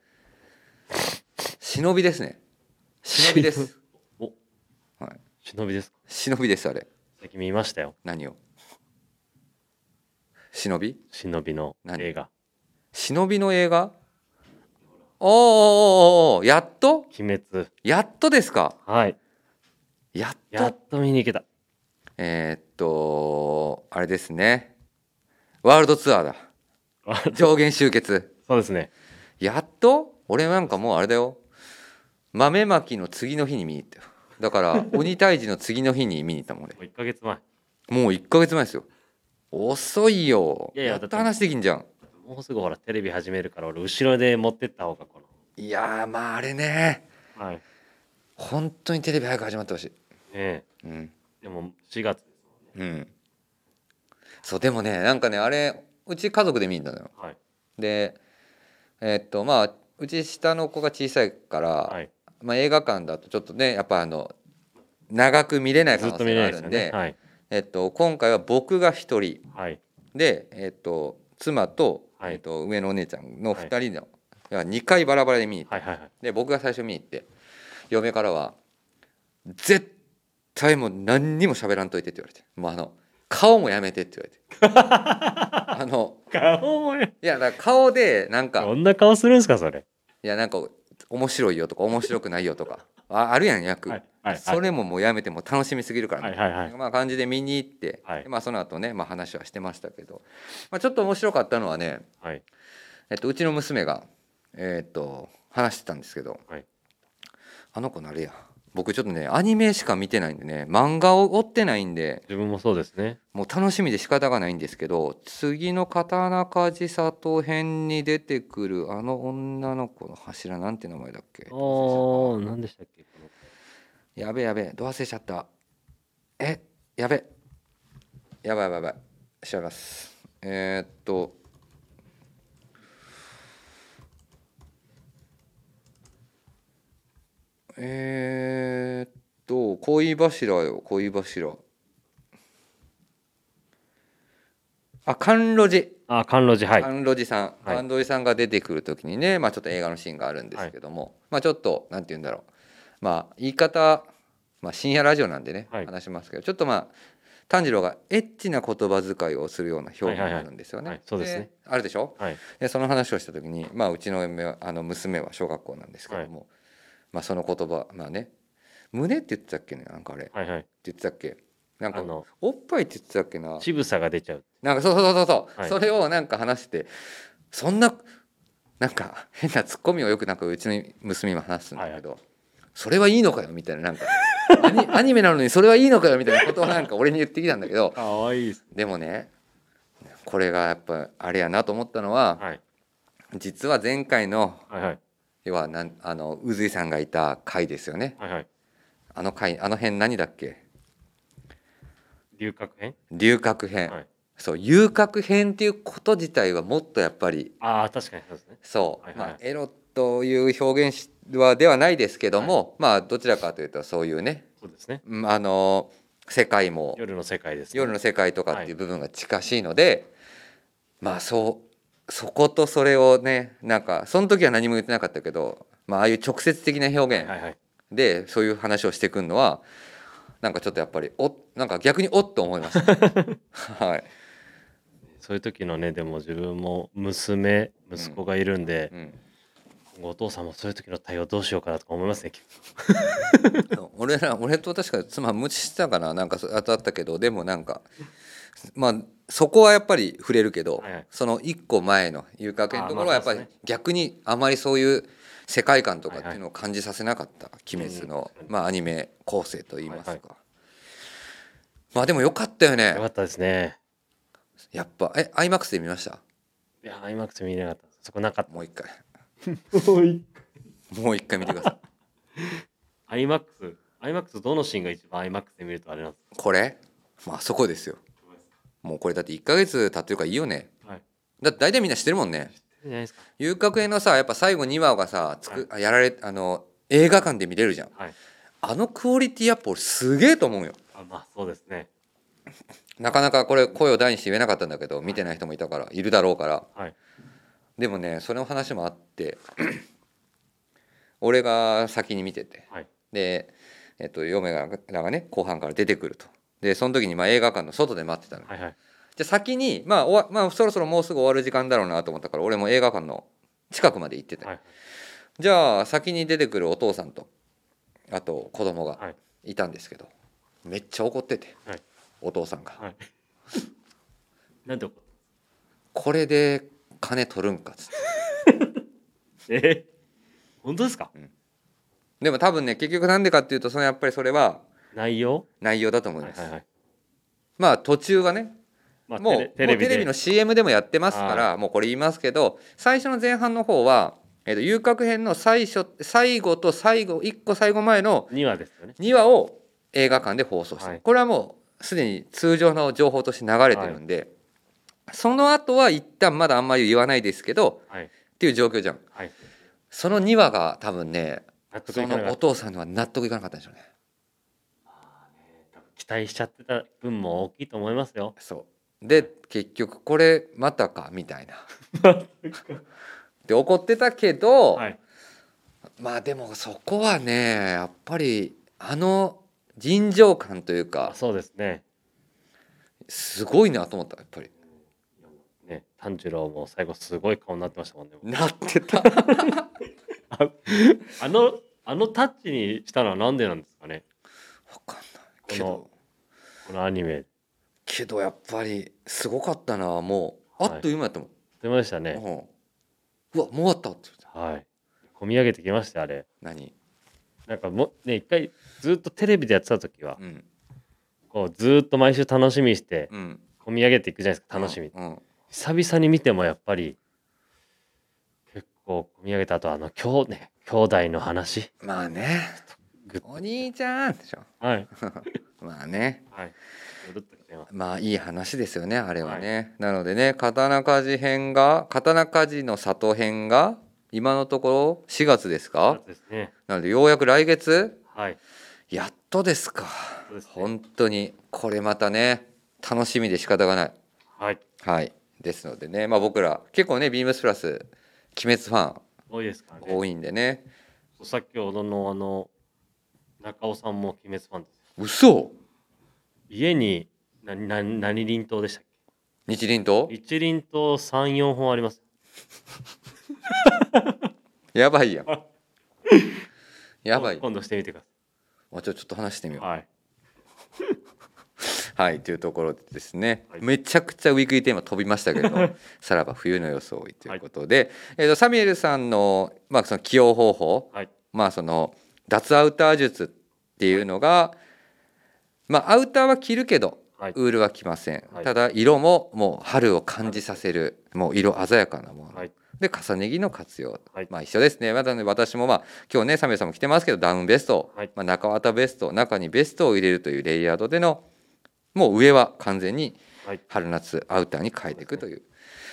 忍びですね。忍びです。(laughs) お。忍びですか？忍びですあれ。最近見ましたよ。何を？忍び？忍びの何？映画。忍びの映画？おーおーおーおー。やっと？鬼滅。やっとですか？はい。やっと。やっと見に行けたえーっとあれですね。ワールドツアーだ。(laughs) 上限集結。そうですね。やっと？俺なんかもうあれだよ。豆まきの次の日に見に行ったよ。だから (laughs) 鬼退治の次の日に見に行ったもん俺。もう1ヶ月前。もう1ヶ月前ですよ。遅いよ。いやいややっと話できんじゃん。もうすぐほらテレビ始めるから俺後ろで持ってった方がこいやーまああれね。のはい。ね本当にテレビ早く始まってほしい。え。うんでも4月ですうん。そうでもねなんかねあれうち家族で見に行ったのよ。はい。でえっとまあうち下の子が小さいから、はい。まあ、映画館だとちょっとねやっぱあの長く見れない可能性があるんでね。はい。えっと、今回は僕が一人。はい。で、えっと、妻と,、はい。えっと上のお姉ちゃんの2人の、いや2回バラバラで見に行って、はいはいはい。で僕が最初見に行って嫁からは「絶対もう何にも喋らんといて」って言われて。もうあの顔もやめてって言われて。(laughs) あの顔もねいやだから顔でなんかどんな顔するんですかそれ？いやなんか面白いよとか面白くないよとかああるやん役、はいはいそれももうやめてもう楽しみすぎるからね、はいはいはい。まあ感じで見に行って、はい。でまあその後ね、まあ、話はしてましたけど、まあ、ちょっと面白かったのはね、はい。えっと、うちの娘が、えっと話してたんですけど、はい。あの子なれや僕ちょっとねアニメしか見てないんでね漫画を追ってないんで自分もそうですね。もう楽しみで仕方がないんですけど次の刀鍛冶里編に出てくるあの女の子の柱なんて名前だっけ？ああ何でしたっけ？やべやべど忘れちゃった。えやべ。やばいやばいやばい。調べます。えー、っとえー、っと恋柱よ恋柱。あ甘露寺。あ甘露寺はい。甘露寺さん、はい。甘露寺さんが出てくる時にね、まあ、ちょっと映画のシーンがあるんですけども、まあちょっとなんて言うんだろう。まあ言い方、まあ、深夜ラジオなんでね、はい。話しますけどちょっとまあ炭治郎がエッチな言葉遣いをするような表現があるんですよね。はいはいはいそうですね。あるでしょ？はい。でその話をした時に、まあ、うちのあの娘は小学校なんですけども、まあ、その言葉。まあね。胸って言ってたっけね？なんかあれ。ってはい。はい言ってたっけ？なんかあのおっぱいって言ってたっけな？乳房が出ちゃう。なんかそうそうそうそう、はい。それをなんか話してそんななんか変なツッコミをよくなんかうちの娘にも話すんだけど、それはいいのかよ？みたいななんか。アニメなのにそれはいいのかよ？みたいなことをなんか俺に言ってきたんだけど。かわいいでもねこれがやっぱあれやなと思ったのははい。実は前回のはいはい要はなんあの宇髄さんがいた回ですよね。はいはい。あの回あの辺何だっけ？龍角編？龍角編、はい。そう遊郭編っていうこと自体はもっとやっぱりああ確かにそうですね。そう、はいはい。まあ、エロという表現しはではないですけども、まあどちらかというとそういうね。そうですね。うんあの世界も夜の世界ですね。夜の世界とかっていう部分が近しいので、まあそうそことそれをねなんかその時は何も言ってなかったけど、まあああいう直接的な表現でそういう話をしてくるのはなんかちょっとやっぱりおなんか逆におっと思いました。(laughs) はい、そういう時のねでも自分も娘息子がいるんで、うんお父さんもそういう時の対応どうしようかなとか思いますね (laughs) 俺ら俺と確か妻無視したかななんかそあったけどでもなんかまあそこはやっぱり触れるけど、はいはい。その一個前の遊郭園のところはやっぱり逆にあまりそういう世界観とかっていうのを感じさせなかった「鬼滅の」うんまあアニメ構成といいますか、はいまあでもよかったよね。よかったですね。やっぱ。え IMAX で見ました？いや IMAX 見れなかった。そこなかっもう一回。たもういもう一回見てください。(laughs) IMAX IMAX どのシーンが一番 IMAX で見るとあれなんですこれ？まあそこですよもうこれだって1ヶ月経ってるからいいよね。かはい。だって大体みんな知ってるもんね。遊郭園のさやっぱ最後2話がさつく、あやられあの映画館で見れるじゃん。はい。あのクオリティやっぱ俺すげえと思うよ。あまあそうですね。なかなかこれ声を大にして言えなかったんだけど見てない人もいたからいるだろうから。はい。でもねその話もあって俺が先に見てて。はい。でえっと、嫁らがね後半から出てくるとでその時にまあ映画館の外で待ってたの、はいはい。じゃあ先に、まあ終わまあ、そろそろもうすぐ終わる時間だろうなと思ったから俺も映画館の近くまで行ってて、はいじゃあ先に出てくるお父さんとあと子供がはい。いたんですけど、めっちゃ怒ってて、はい。お父さんが、はい。(laughs) なんでこれで金取るんかっつって。(laughs) え？本当ですか？でも多分ね結局なんでかっていうとそのやっぱりそれは内容？内容だと思います、はいはいはい。まあ途中はねまあもうテレビの CM でもやってますからもうこれ言いますけど最初の前半の方は、えー、と遊郭編の最初最後と最後1個最後前の2話ですよね。2話を映画館で放送してる、はい。これはもうすでに通常の情報として流れてるんで、その後は一旦まだあんまり言わないですけどはい。っていう状況じゃん。はい。その2話が多分ねそのお父さんには納得いかなかったんでしょうね。た期待しちゃってた分も大きいと思いますよ。そう。で結局これまたかみたいな。で怒ってたけど、はい。まあでもそこはねやっぱりあの臨場感というかそうですね。すごいなと思ったやっぱり。ね炭治郎も最後すごい顔になってましたもんね。なってた。(laughs) ああのあのタッチにしたのはなんでなんですかね？わかんないけどこのアニメ。けどやっぱりすごかったな。もうあっとい。う間やったもん、出ましたね。うん。うわもう終わったって。はい。込み上げてきましたあれ。何？なんかもうね一回ずっとテレビでやってた時はうん。こうずっと毎週楽しみにしてうん。込み上げていくじゃないですか楽しみ。うん。うん。久々に見てもやっぱり結構込み上げた後あの兄,、ね、兄弟の話。まあね。お兄ちゃんでしょ。はい (laughs) まあね。はい。まあいい話ですよねあれはね、なのでね刀鍛冶編が刀鍛冶の里編が今のところ4月ですか？ですね。なのでようやく来月？はい。やっとですか。ですね。本当に。これまたね楽しみで仕方がない。はい。はい。ですのでねまあ僕ら結構ねビームスプラス鬼滅ファン多いですからね。多いんでね。先ほどのあの中尾さんも鬼滅ファンです嘘。家になな何輪刀でしたっ日輪刀け一輪刀34本あります。(laughs) やばいやん。(laughs) やばい。今度してみてくだもうちょちょっと話してみよう。さいはい。(laughs) はいというところでですね、はい。めちゃくちゃウィークリーテーマ飛びましたけどさらば冬の装いということで、えー、とサミュエルさんの,、まあその起用方法、はい。まあその脱アウター術っていうのがまあアウターは着るけどはい。ウールは着ません、はい。ただ色ももう春を感じさせるもう色鮮やかなもの、はい。で重ね着の活用、はい。まあ一緒ですね。まだね私もまあ今日ねサミュエルさんも着てますけどダウンベスト、はい。まあ、中綿ベスト中にベストを入れるというレイヤードでのもう上は完全にはい。春夏アウターに変えていくという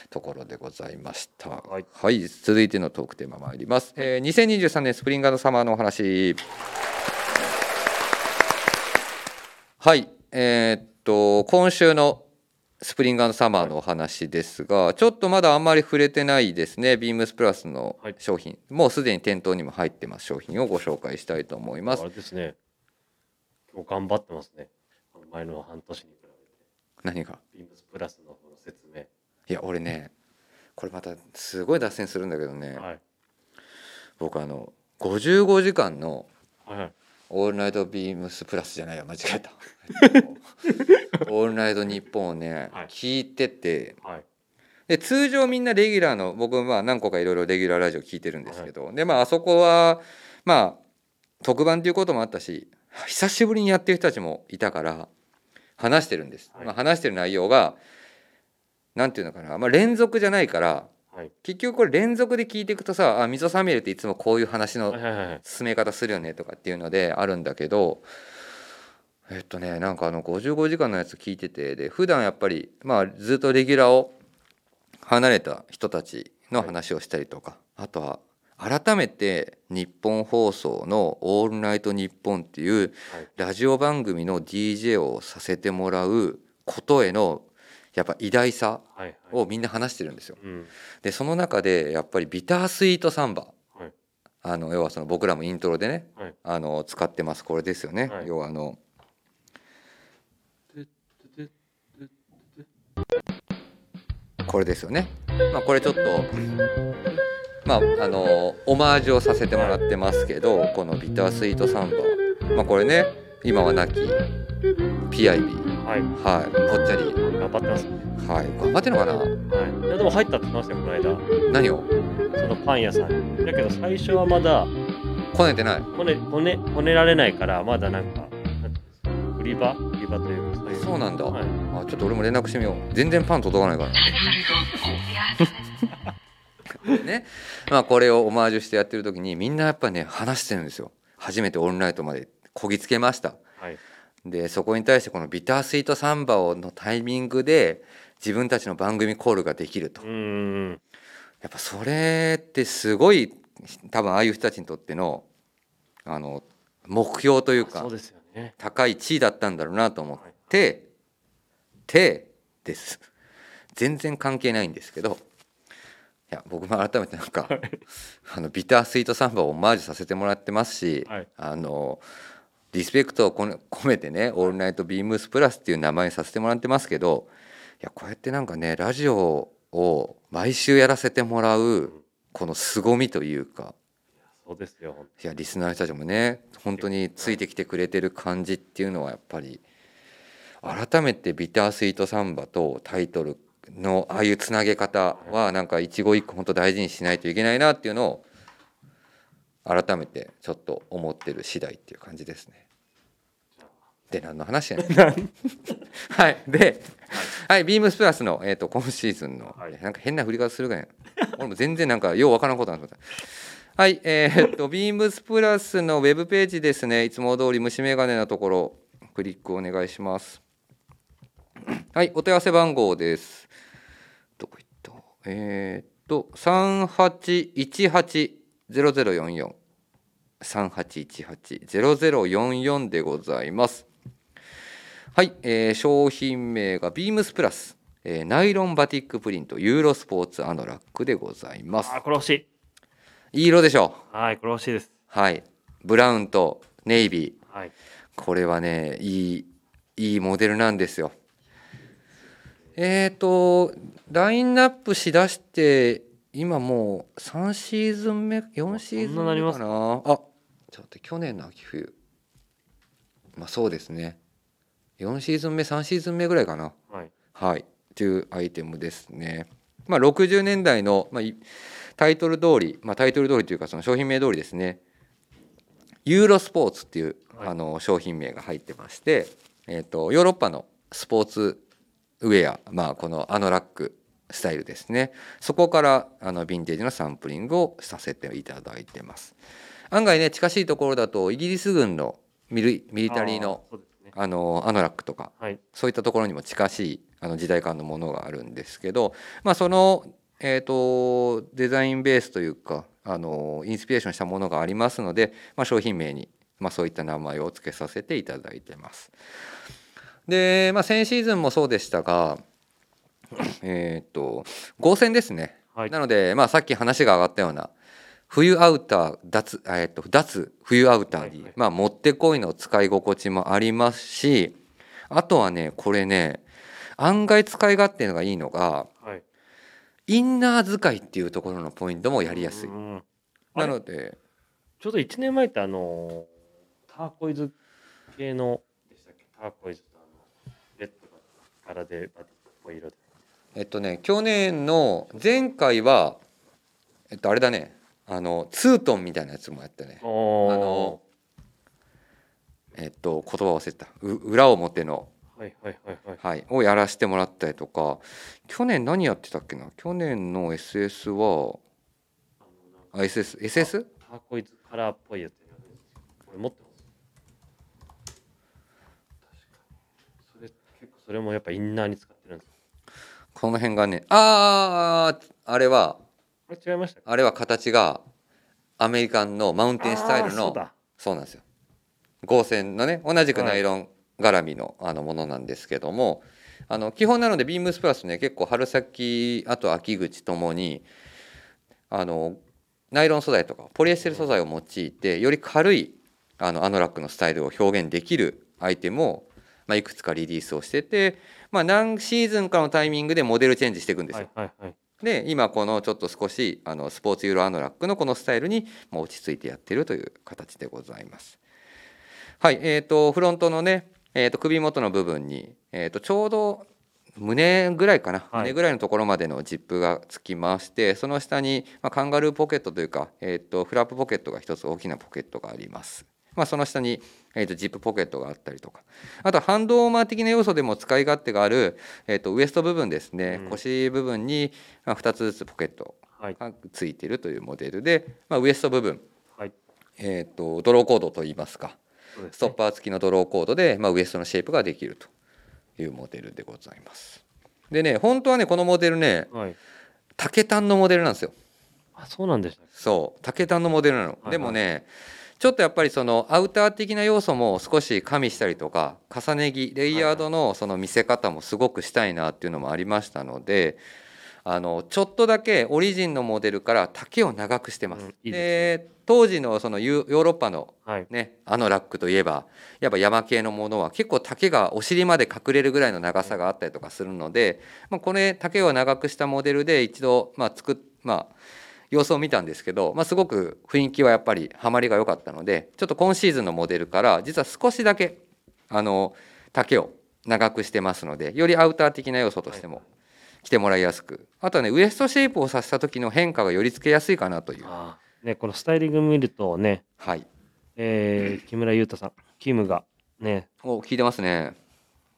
ところでございました。はい。続いてのトークテーマ参ります。えー、2023年スプリングサマーのお話。はい、えーっと今週のスプリングサマーのお話ですが、ちょっとまだあんまり触れてないですね。ビームスプラスのはい商品、もうすでに店頭にも入ってます商品をご紹介したいと思いますあ。れですね今日頑張ってますね前の半年に比べて何が？ビームスプラスの説明いや俺ね、これまたすごい脱線するんだけどね。はい僕あの55時間のはいはいオールナイトビームスプラスじゃないよ間違えた。(laughs) オールナイトニッポンをね、はい。聞いててはい。で通常みんなレギュラーの僕まあ何個かいろいろレギュラーラジオ聞いてるんですけど、でまああそこはまあ特番ということもあったし久しぶりにやってる人たちもいたから話してるんです、はい。まあ、話してる内容がなんていうのかな、まあ、連続じゃないからはい。結局これ連続で聞いていくとさあ溝サミュエルっていつもこういう話のはいはいはい進め方するよねとかっていうのであるんだけどえっとねなんかあの55時間のやつ聞いててで普段やっぱりまあずっとレギュラーを離れた人たちの話をしたりとか、あとは改めて日本放送の「オールナイトニッポン」っていうはい。ラジオ番組の DJ をさせてもらうことへのやっぱ偉大さはいはい。をみんな話してるんですよ。うん。でその中でやっぱりビタースイートサンバ。はい。あの要はその僕らもイントロでねはい。あの使ってます。これですよね、はい。要はあのこれですよね。まあこれちょっとまああのオマージュをさせてもらってますけどこのビタースイートサンバ。まあこれね今は亡き PIB はい。はい。ぽっちゃり。頑張ってますはい。頑張ってるのかな？はい。いやでも入ったって言ってましたよこの間。何を？そのパン屋さんに。だけど最初はまだこねてない。こねこねこねられないからまだなんかなんていうんですか売り場？売り場というかそういう。そうなんだ。はい。あちょっと俺も連絡してみよう。全然パン届かないからね。(laughs) まあこれをオマージュしてやってる時にみんなやっぱね話してるんですよ。初めてオンライトまでこぎつけました。はいでそこに対してこのビタースイートサンバをのタイミングで自分たちの番組コールができると。やっぱそれってすごい多分ああいう人たちにとってのあの目標というかそうですよね。高い地位だったんだろうなと思って「て」です。全然関係ないんですけどいや僕も改めてなんかあのビタースイートサンバをオマージュさせてもらってますし、はい。あのリスペクトを込めてね「オールナイトビームスプラス」っていう名前にさせてもらってますけどいやこうやってなんかねラジオを毎週やらせてもらうこの凄みというかそうですよいやリスナーの人たちもね本当についてきてくれてる感じっていうのはやっぱり改めて「ビタースイートサンバ」とタイトルのああいうつなげ方はなんか一期一会本当大事にしないといけないなっていうのを改めてちょっと思ってる次第っていう感じですね。で何の話やねん (laughs) (laughs) はいで、はい、ビームスプラスの、えー、と今シーズンの、はいなんか変な振り方するかやん俺も全然なんかようわからんことなんですはい、えーっと、ビームスプラスのウェブページですね。いつも通り虫眼鏡のところ、クリックお願いします。はい、お問い合わせ番号です。どこ行った？えーっと、3818-0044。3818-0044でございます。はい、えー商品名がビームスプラス、えーナイロンバティックプリントユーロスポーツアノラックでございます。あーこれ欲しい。いい色でしょはいこれ欲しいです。はい。ブラウンとネイビー。はい。これはねいいいいモデルなんですよ。えっ、ー、とラインナップしだして今もう3シーズン目4シーズンそんななります目か？なあちょっと去年の秋冬。まあそうですね4シーズン目3シーズン目ぐらいかな。はい。はい、というアイテムですね。まあ、60年代の、まあ、いタイトル通り、まあ、タイトル通りというかその商品名通りですね。ユーロスポーツっていう、はい。あの商品名が入ってまして、えー、とヨーロッパのスポーツウェア、まあ、このアノラックスタイルですね。そこからあのヴィンテージのサンプリングをさせていただいてます。案外ね近しいところだとイギリス軍のミリミリタリーのねあのアノラックとかはいそういったところにも近しいあの時代感のものがあるんですけど、まあ、その、えー、とデザインベースというかあのインスピレーションしたものがありますので、まあ、商品名に、まあ、そういった名前を付けさせていただいてます。で、まあ、先シーズンもそうでしたが、えっ、と合成ですね。はいなので、まあ、さっき話が上がったような冬アウター脱,、えー、と脱冬アウターに、まあ、もってこいの使い心地もありますしあとはねこれね案外使い勝手のがいいのがはい。インナー使いっていうところのポイントもやりやすい。うん。なのでちょうど1年前ってあのターコイズ系のでしたっけ？ターコイズとあのレッドが柄でバティックっぽい色で。えっとね去年の前回はえっとあれだねあのツートンみたいなやつもやったね。おあのえっと言葉忘れた。う裏表の。はいはいはいはい。はい、をやらせてもらったりとか。去年何やってたっけな？去年の SS はあのなんかあ SSSS? ターコイズカラーっぽいやつこれ持ってます。確かに。それ結構それもやっぱインナーに使ってるんですこの辺がねあーあれはこれ違いましたあれは形がアメリカンのマウンテンスタイルのそうなんですよ。合成のね同じくナイロン絡みのあのものなんですけどもあの基本なのでビームスプラスね結構春先あと秋口ともにあのナイロン素材とかポリエステル素材を用いてより軽いあのアノラックのスタイルを表現できるアイテムを、まあ、いくつかリリースをしてて、まあ、何シーズンかのタイミングでモデルチェンジしていくんですよ。はいはいはいで今このちょっと少しあのスポーツユーロアノラックのこのスタイルにもう落ち着いてやってるという形でございます。はいえー、とフロントのね、えー、と首元の部分に、えー、とちょうど胸ぐらいかな、はい胸ぐらいのところまでのジップがつきましてその下に、まあ、カンガルーポケットというか、えー、とフラップポケットが一つ大きなポケットがあります。まあ、その下に、えー、とジップポケットがあったりとか。あとはハンドウォーマー的な要素でも使い勝手がある、えー、とウエスト部分ですね、うん。腰部分に、まあ、2つずつポケットはい。がついているというモデルで、まあ、ウエスト部分、はい。えー、とドローコードといいますか。すね。ストッパー付きのドローコードで、まあ、ウエストのシェイプができるというモデルでございます。でね本当はねこのモデルねはい。竹炭のモデルなんですよ。あそうなんでしたっけそう。竹炭のモデルなの、はい。でもねちょっとやっぱりそのアウター的な要素も少し加味したりとか重ね着レイヤードのその見せ方もすごくしたいなっていうのもありましたのであのちょっとだけオリジンのモデルから丈を長くしてます。うんいいでです当時のそのヨーロッパのはい。ね、あのラックといえばやっぱ山系のものは結構丈がお尻まで隠れるぐらいの長さがあったりとかするので、まあ、これ丈を長くしたモデルで一度、まあ作っまあ、様子を見たんですけど、まあ、すごく雰囲気はやっぱりハマりが良かったのでちょっと今シーズンのモデルから実は少しだけあの丈を長くしてますのでよりアウター的な要素としても着てもらいやすく。あとはねウエストシェイプをさせた時の変化がよりつけやすいかなという。ねこのスタイリング見るとね。はい、えー木村優太さんキムがね。お聞いてますね。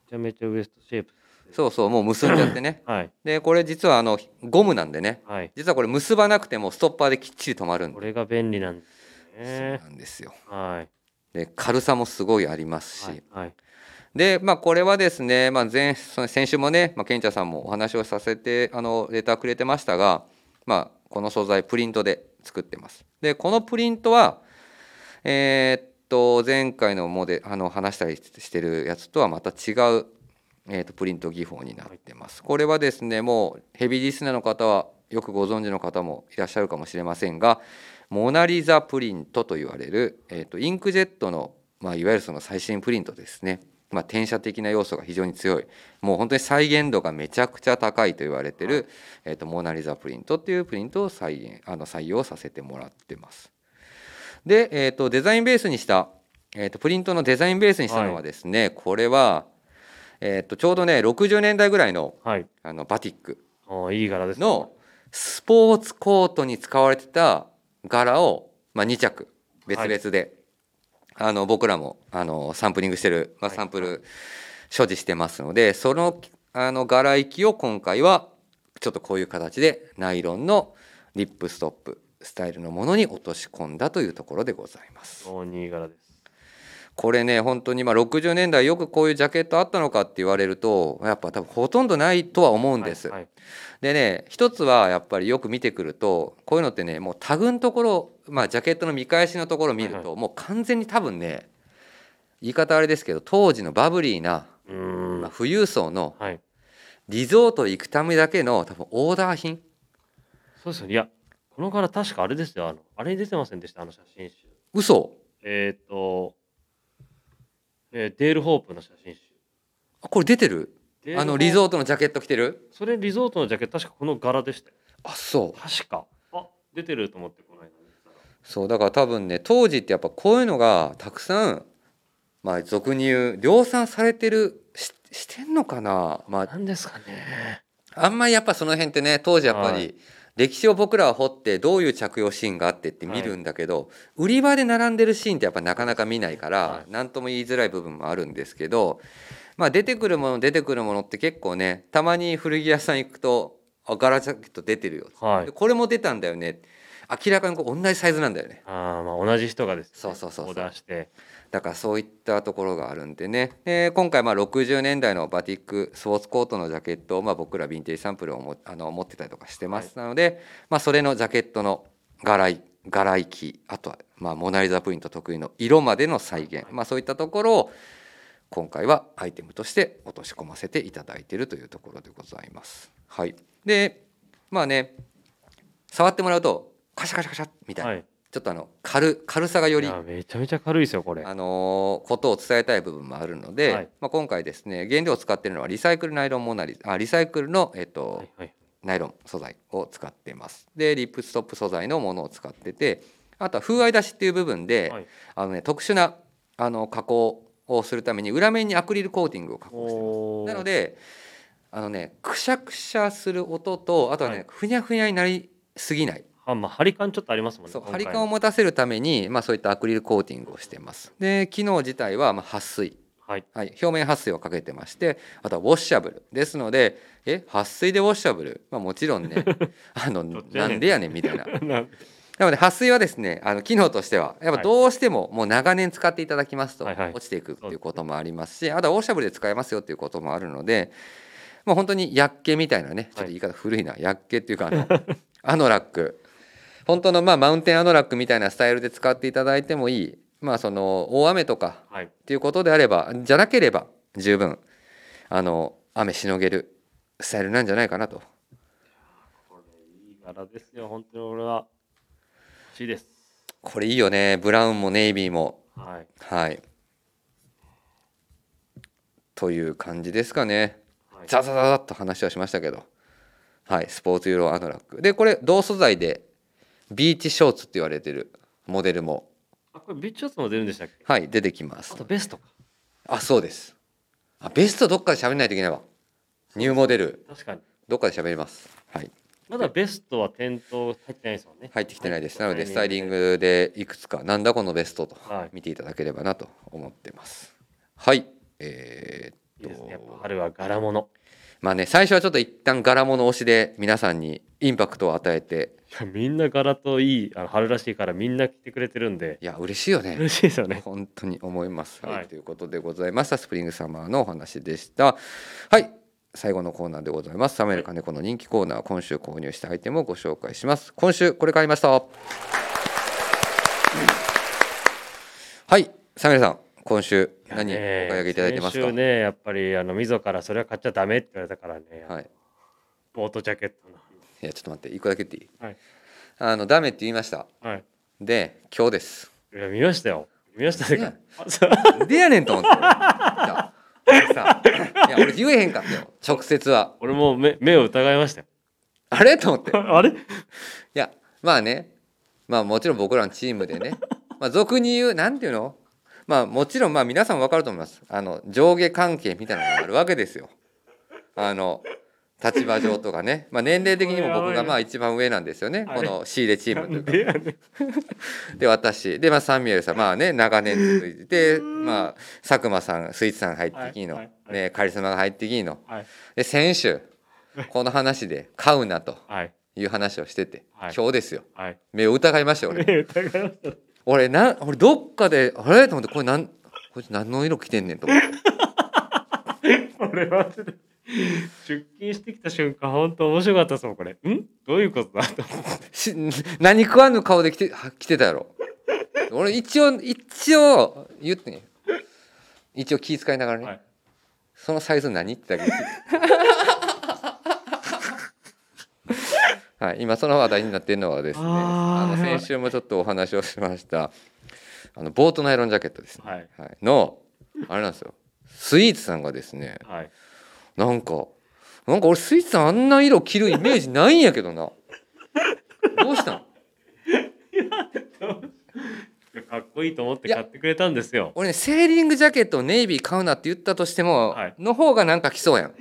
めちゃめちゃウエストシェイプそうそうもう結んじゃってね。(coughs) はい。でこれ実はあのゴムなんでね。はい。実はこれ結ばなくてもストッパーできっちり止まるんで。これが便利なんですそうねなんですよ。はい。で軽さもすごいありますし、はいはい。でまあこれはですね、まあ、前その先週もね、まあ、ケンチャさんもお話をさせてあのレターくれてましたが、まあ、この素材プリントで作ってます。でこのプリントはえーっと前回のモデあの話したりしてるやつとはまた違う、えーっとプリント技法になってます。これはですねもうヘビーリスナーの方はよくご存知の方もいらっしゃるかもしれませんがモナ・リザプリントと言われる、えー、とインクジェットの、まあ、いわゆるその最新プリントですね、まあ、転写的な要素が非常に強い。もう本当に再現度がめちゃくちゃ高いと言われてる、えー、とモナ・リザプリントっていうプリントを再現あの採用させてもらってます。で、えー、とデザインベースにした、えー、とプリントのデザインベースにしたのはですね、これは、えー、とちょうどね60年代ぐらいのはい。あのバティックいい柄ですね。のスポーツコートに使われてた柄を、まあ、2着別々で、あの僕らもあのサンプリングしてる、まあ、はい。サンプル所持してますので、そのあの柄行きを今回はちょっとこういう形でナイロンのリップストップスタイルのものに落とし込んだというところでございます。いい柄ですこれね本当にまあ60年代よくこういうジャケットあったのかって言われるとやっぱ多分ほとんどないとは思うんです。はいはい。でね一つはやっぱりよく見てくるとこういうのってねもうタグのところ、まあ、ジャケットの見返しのところを見ると、はいもう完全に多分ね言い方あれですけど当時のバブリーな、まあ、富裕層のはい。リゾート行くためだけの多分オーダー品。そうですよいやこの柄確かあれですよ。あのあれに出てませんでした？あの写真集。嘘。えっ、と、えーデール・ホープの写真集。あこれ出てる？デールあのリゾートのジャケット着てる？プそれリゾートのジャケット確かこの柄でしたよ。あそう。確か。あ出てると思ってこの間見てたら。そうだから多分ね当時ってやっぱこういうのがたくさんまあ俗に言う量産されてるししてんのかな？まあなんですかね。あんまりやっぱその辺ってね当時やっぱり、はい歴史を僕らは掘ってどういう着用シーンがあってって見るんだけど、売り場で並んでるシーンってやっぱなかなか見ないからはい。何とも言いづらい部分もあるんですけど、まあ、出てくるもの出てくるものって結構ねたまに古着屋さん行くと「あ柄ジャケット出てるよ」はい。でこれも出たんだよね。明らかにこう同じサイズなんだよね。あーまあ同じ人がですねそうそうそうそう。オーダーしてだからそういったところがあるんでね。で今回まあ60年代のバティックスポーツコートのジャケットをまあ僕らヴィンテージサンプルをもあの持ってたりとかしてますので、まあ、それのジャケットの柄い柄行きあとはまあモナ・リザプリント得意の色までの再現、まあ、そういったところを今回はアイテムとして落とし込ませていただいているというところでございます。はい、でまあね触ってもらうとカシャカシャカシャみたいな、はいちょっとあの軽軽さがよりめちゃめちゃ軽いですよこれ。あのーことを伝えたい部分もあるので、はい。まあ、今回ですね原料を使っているのはリサイクルナイロンモナリあリサイクルの、えっとはいはい。ナイロン素材を使っています。でリップストップ素材のものを使っててあとは風合い出しっていう部分で、はい。あのね、特殊なあの加工をするために裏面にアクリルコーティングを加工してます。なのであのねくしゃくしゃする音とあとはね、はい。ふにゃふにゃになりすぎないあまあ張り感ちょっとありますもんねそう張り感を持たせるために、まあ、そういったアクリルコーティングをしています。で機能自体はまあ撥水。はい。はい、表面撥水をかけてましてあとはウォッシャブル。ですのでえ撥水でウォッシャブル、まあ、もちろんね。(laughs) あのなんでやねんみたいな。(laughs) なので撥水はですねあの機能としてはやっぱどうしてももう長年使っていただきますとはいはい。落ちていくっていうこともありますしあとはウォッシャブルで使えますよっていうこともあるのでまあ本当にやっけみたいなねちょっと言い方古いな、やっけっていうかあの (laughs) アノラック本当のまあマウンテンアノラックみたいなスタイルで使っていただいてもいい。まあその大雨とかはい。っていうことであればじゃなければ十分あの雨しのげるスタイルなんじゃないかなと。これいい柄ですよ。本当に俺は欲しいです。これいいよね。ブラウンもネイビーも。はい。はい。という感じですかね。はい。ザザザザッと話はしましたけど。はい。スポーツユーロアノラック。でこれ同素材でビーチショーツって言われてるモデルも。あこれビッチショッツも出るんでしたっけ？はい出てきます。あとベストか。あそうです。あベストどっかで喋んないといけないわ。ニューモデル。確かに。どっかで喋ります。はい。まだベストは店頭入ってないですもんね。入ってきてないです。なのではいスタイリングでいくつかなんだこのベストとはい。見ていただければなと思ってます。はい。えーっと。いいですね。やっぱ春は柄物。まあね最初はちょっと一旦柄物推しで皆さんにインパクトを与えてみんな柄といいあの春らしいからみんな着てくれてるんでいや嬉しいよね。嬉しいですよね本当に思います。はい、はいということでございましたスプリングサマーのお話でした。はい。最後のコーナーでございます。サメル金子の人気コーナー、今週購入したアイテムをご紹介します。今週これ買いました。はい、サメルさん、今週何お買い上げいただいてますか？ねやっぱりあの溝からそれは買っちゃダメって言われたからね、はい。ボートジャケットのいやちょっと待って、一個だけ言っていい？はいあのダメって言いました。はいで、今日です。いや見ましたよ見ましたね (laughs) でやねんと思って。いや俺さいや俺言えへんかったよ。直接は。俺も目目を疑いましたよあれ？と思って。(laughs) あれ？いやまあねまあもちろん僕らのチームでねまあ俗に言うなんていうの？まあもちろんまあ皆さん分かると思いますあの上下関係みたいなのがあるわけですよ。あの立場上とかね、まあ、年齢的にも僕がまあ一番上なんですよね。この仕入れチームというか。で私。で、まあ、サンミエルさん。まあね長年続いててまあ佐久間さんスイーツさん入ってきいの、ね、カリスマが入ってきいの。はい。で先週この話で買うなとはい。いう話をしてて、はい。今日ですよ。はい。目を疑いましたよ俺。俺な俺どっかであれ？と思ってこれなんこいつ何の色着てんねんと思って。(laughs) 俺マジで (laughs) 出勤してきた瞬間本当面白かったですもんこれ。ん？どういうことだと思って。し何食わぬ顔で来ては来てたやろ。俺一応一応言ってね一応気遣いながらね、はい。そのサイズ何ってだけ (laughs) はい、今その話題になっているのはですねあの先週もちょっとお話をしましたあのボートナイロンジャケットですね、はい。はい、のあれなんですよ。スイーツさんがですねはいなんかなんか俺スイーツさんあんな色着るイメージないんやけどな。どうしたん？かっこいいと思って買ってくれたんですよ。俺ねセーリングジャケットをネイビー買うなって言ったとしても、はい。の方がなんか来そうやん。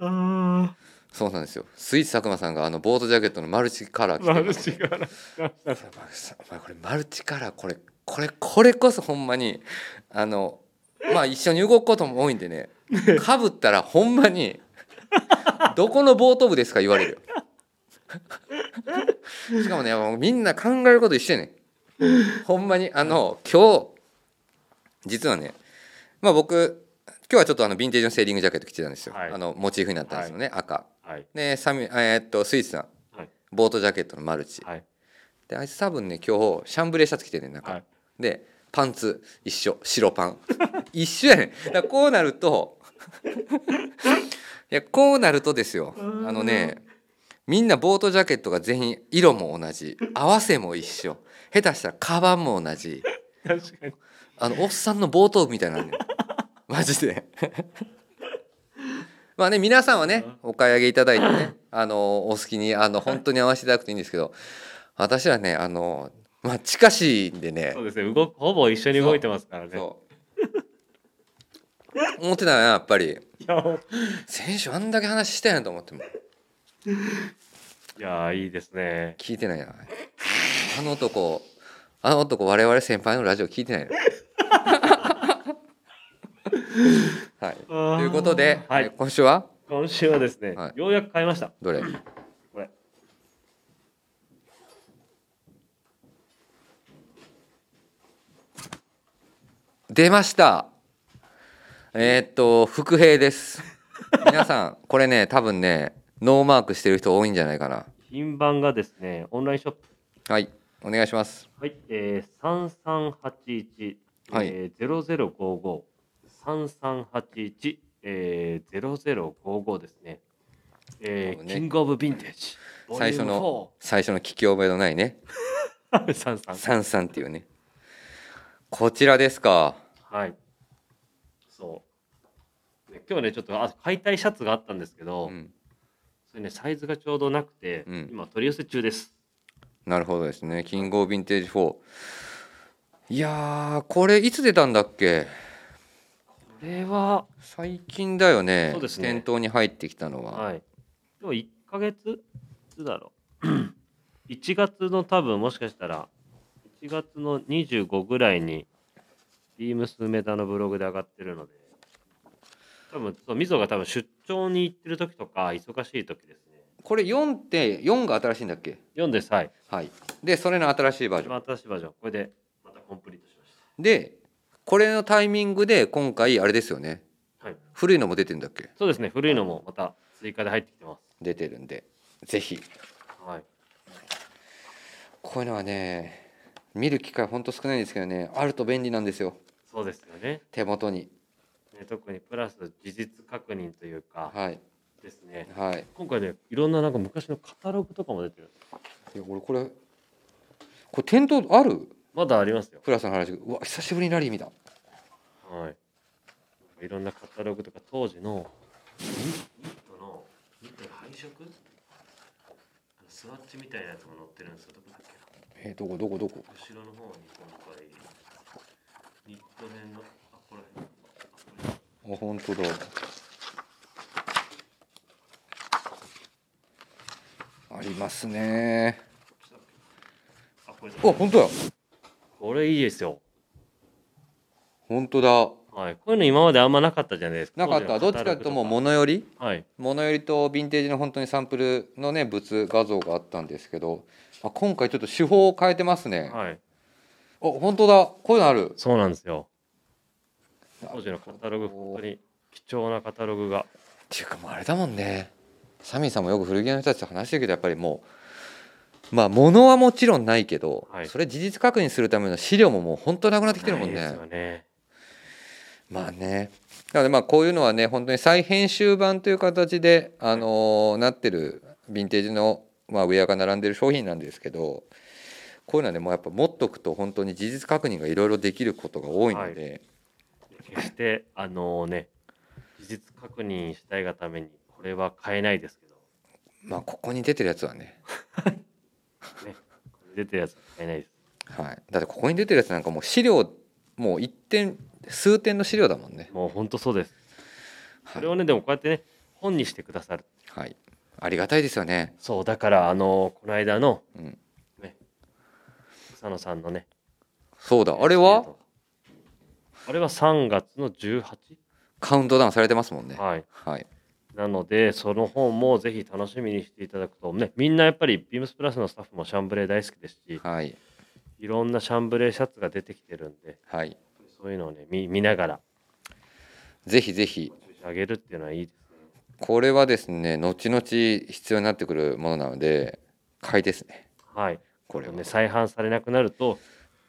あそうなんですよ。スイーツ佐久間さんがあのボートジャケットのマルチカラー着てマルチ柄お前お前これマルチカラーこれこれこれこそほんまにあのまあ一緒に動くことも多いんでねかぶったらほんまにどこのボート部ですか言われる。よしかもねもうみんな考えること一緒やねん。ほんまにあの今日実はねまあ僕今日はちょっとあのヴィンテージのセーリングジャケット着てたんですよ、はい。あのモチーフになったんですよね、赤。はい。でサミえーっとスイーツさん。はい。ボートジャケットのマルチ、はい。であいつ多分ね今日シャンブレーシャツ着てんねん中、はい。でパンツ一緒白パン。(laughs) 一緒やねん。だこうなると (laughs) いやこうなるとですよ。あのねみんなボートジャケットが全員色も同じ。(laughs) 合わせも一緒。下手したらカバンも同じ。確かに。あのおっさんのボート部みたいなんだよ。(laughs) マジで。まあね皆さんはねお買い上げいただいてねあのお好きにあの本当に合わせていただくといいんですけど私はねあのまあ近しいんでね。そうですね。動くほぼ一緒に動いてますからね。そう思ってたよやっぱり。選手あんだけ話したやんと思っても。いやいいですね。聞いてないな。あの男あの男我々先輩のラジオ聞いてないの。(laughs) はい。ということで、はい。え今週は？今週はですね、はい。ようやく買いました。どれ？これ。出ましたえーっと伏兵です皆さんこれね多分ねノーマークしてる人多いんじゃないかな品番がですねオンラインショップはいお願いしますはい、えー、3381、はいえー、0055 3381、えー、0055ですね。えーねキングオブヴィンテージ。最初の最初の聞き覚えのないねボリューム4。(laughs) 33。サンサンっていうねこちらですかはい。今日ね、ちょっとあ買いたいシャツがあったんですけど、うん。それね、サイズがちょうどなくて、うん。今取り寄せ中です。なるほどですね。キングオブヴィンテージ4いやーこれいつ出たんだっけ？これは、最近だよね。そうですね。店頭に入ってきたのは、はい。でも1ヶ月いつだろ。う。1月の多分もしかしたら、1月の25ぐらいに、ビームス梅田のブログで上がってるので、多分そう、みぞが多分出張に行ってる時とか、忙しい時ですね。これ4って4が新しいんだっけ？読んでさえ、はい。でそれの新しいバー一ジョン。番新しいバージョン、これでまたコンプリートしましでこれのタイミングで今回あれですよね。た。はい。古いのも出てるんだっけ？そうですね、古いのもまた追加で入ってきてます。出てるんで。ぜひ。はい。こういうのはね見る機会ほんと少ないんですけどね。あると便利なんですよ。そうですよね。手元にね特にプラス事実確認というか、はいですね。はい今回ね、いろんななんか昔のカタログとかも出てる。いや俺これこれ店頭ある？まだありますよ。プラスの話うわ久しぶりにラリー見たはい。いろんなカタログとか当時のニニットのニットの配色？スワッチみたいなやつも載ってるんですよ。どこだっけな？えー、どこどこどこ？後ろの方に今回ニット編のあこれあ本当だありますねあ本当やこれいいですよ。本当だはい。こういうの今まであんまなかったじゃないですか。なかった？どっちかというともう物より？はい。物よりとヴィンテージの本当にサンプルのね物画像があったんですけど、あ、今回ちょっと手法を変えてますね、あはい。本当だこういうのあるそうなんですよ。当時のカタログ本当に貴重なカタログが。っていうかもうあれだもんね。サミーさんもよく古着屋の人たちと話してるけどやっぱりもうまあ物はもちろんないけど、はい。それ事実確認するための資料ももう本当なくなってきてるもんね。よね。まあね。なのでまあこういうのはね本当に再編集版という形で、あのーなってるヴィンテージの、まあ、ウェアが並んでる商品なんですけどこういうのはねもうやっぱ持っとくと本当に事実確認がいろいろできることが多いので、決してあのね事実確認したいがためにこれは買えないですけど、まあここに出てるやつはね、(laughs) ね、出てるやつは買えないです。はい、だってここに出てるやつなんかもう資料もう一点数点の資料だもんね。もう本当そうです。はいそれをねでもこうやってね本にしてくださる。はい、ありがたいですよね。そうだからあのこの間のうん、ね草野さんのねそうだあれは？あれは3月の 18? カウントダウンされてますもんね。はい。はい、なのでその本もぜひ楽しみにしていただくとねみんなやっぱりビームスプラスのスタッフもシャンブレー大好きですしはい、いろんなシャンブレーシャツが出てきてるんではい、そういうのをね見見ながらぜひぜひ注射上げるっていうのはいいですね。これはですね後々必要になってくるものなので買いですね。はい。これはね再販されなくなると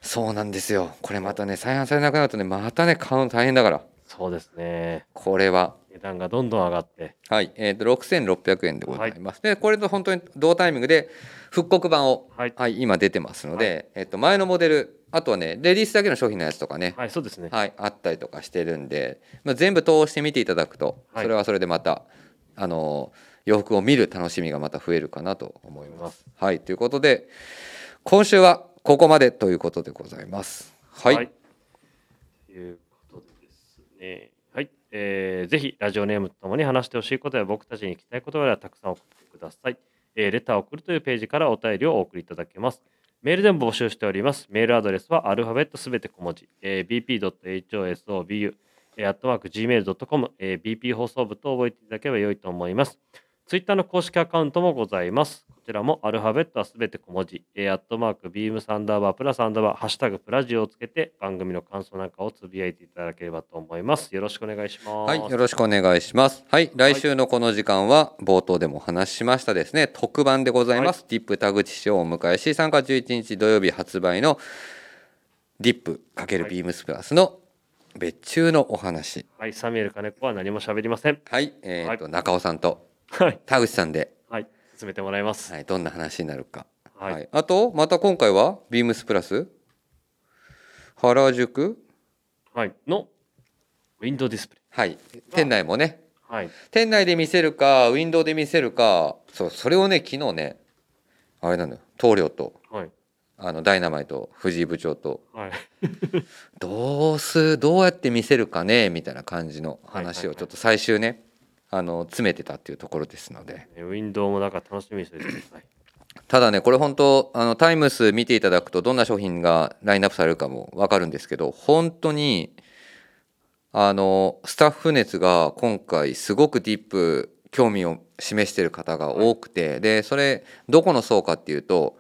そうなんですよ。これまたね再販されなくなるとねまたね買うの大変だから。そうですね。これは。値段がどんどん上がって。はい、えー、と6600円でございます、でこれと本当に同タイミングで復刻版を、はい。はい、今出てますので、えー、と前のモデルあとはねレディースだけの商品のやつとかね、はいそうですね。はい、あったりとかしてるんで、まあ、全部通して見ていただくとはい。それはそれでまた、あの洋服を見る楽しみがまた増えるかなと思います。はい。ということで今週はここまでということでございます。はい、ということでですね。はい、えーぜひラジオネームとともに話してほしいことや僕たちに聞きたいことがあればたくさん送ってください。えーレターを送るというページからお便りをお送りいただけます。メールでも募集しております。メールアドレスはアルファベットすべて小文字、えー bp.hosobu、えー、アットマーク gmail.com、えー bp 放送部と覚えていただければ良いと思います。ツイッターの公式アカウントもございます。こちらもアルファベットはすべて小文字、えー、アットマークビームサンダーバープラスアンダーバー、ハッシュタグプラジオをつけて番組の感想なんかをつぶやいていただければと思います。よろしくお願いします。はい、よろしくお願いします。はい、来週のこの時間は冒頭でもお話ししましたですね、特番でございます。ディップ田口氏をお迎えし、3月11日土曜日発売のディップ×ビームスプラスの別注のお話。はい、サミュエル金子は何も喋りません。はい、えーと、中尾さんとはい、田口さんで、はい、進めてもらいます。はい、どんな話になるか。はい。はい、あと、また今回はビームスプラス？原宿？はい、のウィンドウディスプレはい、店内もね、イ。はい、店内で見せるかウィンドウで見せるかそうそれをね昨日ねあれなのよ。棟梁とはい、あのダイナマイト藤井部長と。はい、(laughs) どうすどうやって見せるかねみたいな感じの話をちょっと最終ねあの詰めてたっていうところですのでウィンドウもなんか楽しみにしてください。(coughs) ただねこれ本当あのタイムス見ていただくとどんな商品がラインナップされるかも分かるんですけど本当にあのスタッフ熱が今回すごくディップ興味を示している方が多くてでそれどこの層かっていうと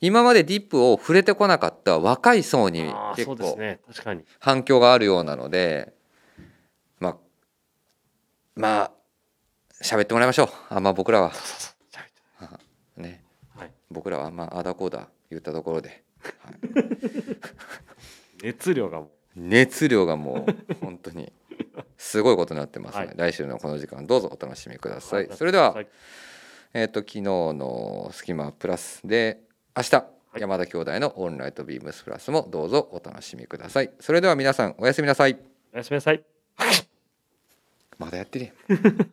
今までディップを触れてこなかった若い層に結構。反響があるようなのでまあまあ喋ってもらいましょう。あんま僕らは。(laughs) ね。はい、僕らはあんまあだこうだ言ったところで、はい。(laughs) 熱量がもう。熱量がもう (laughs) 本当にすごいことになってますので、はい。来週のこの時間どうぞお楽しみください、はい。それでは、はい。えっ、と昨日のスキマプラスで明日、い。山田兄弟のオンライトビームスプラスもどうぞお楽しみください。それでは皆さんおやすみなさい。おやすみなさい。まだやってるやん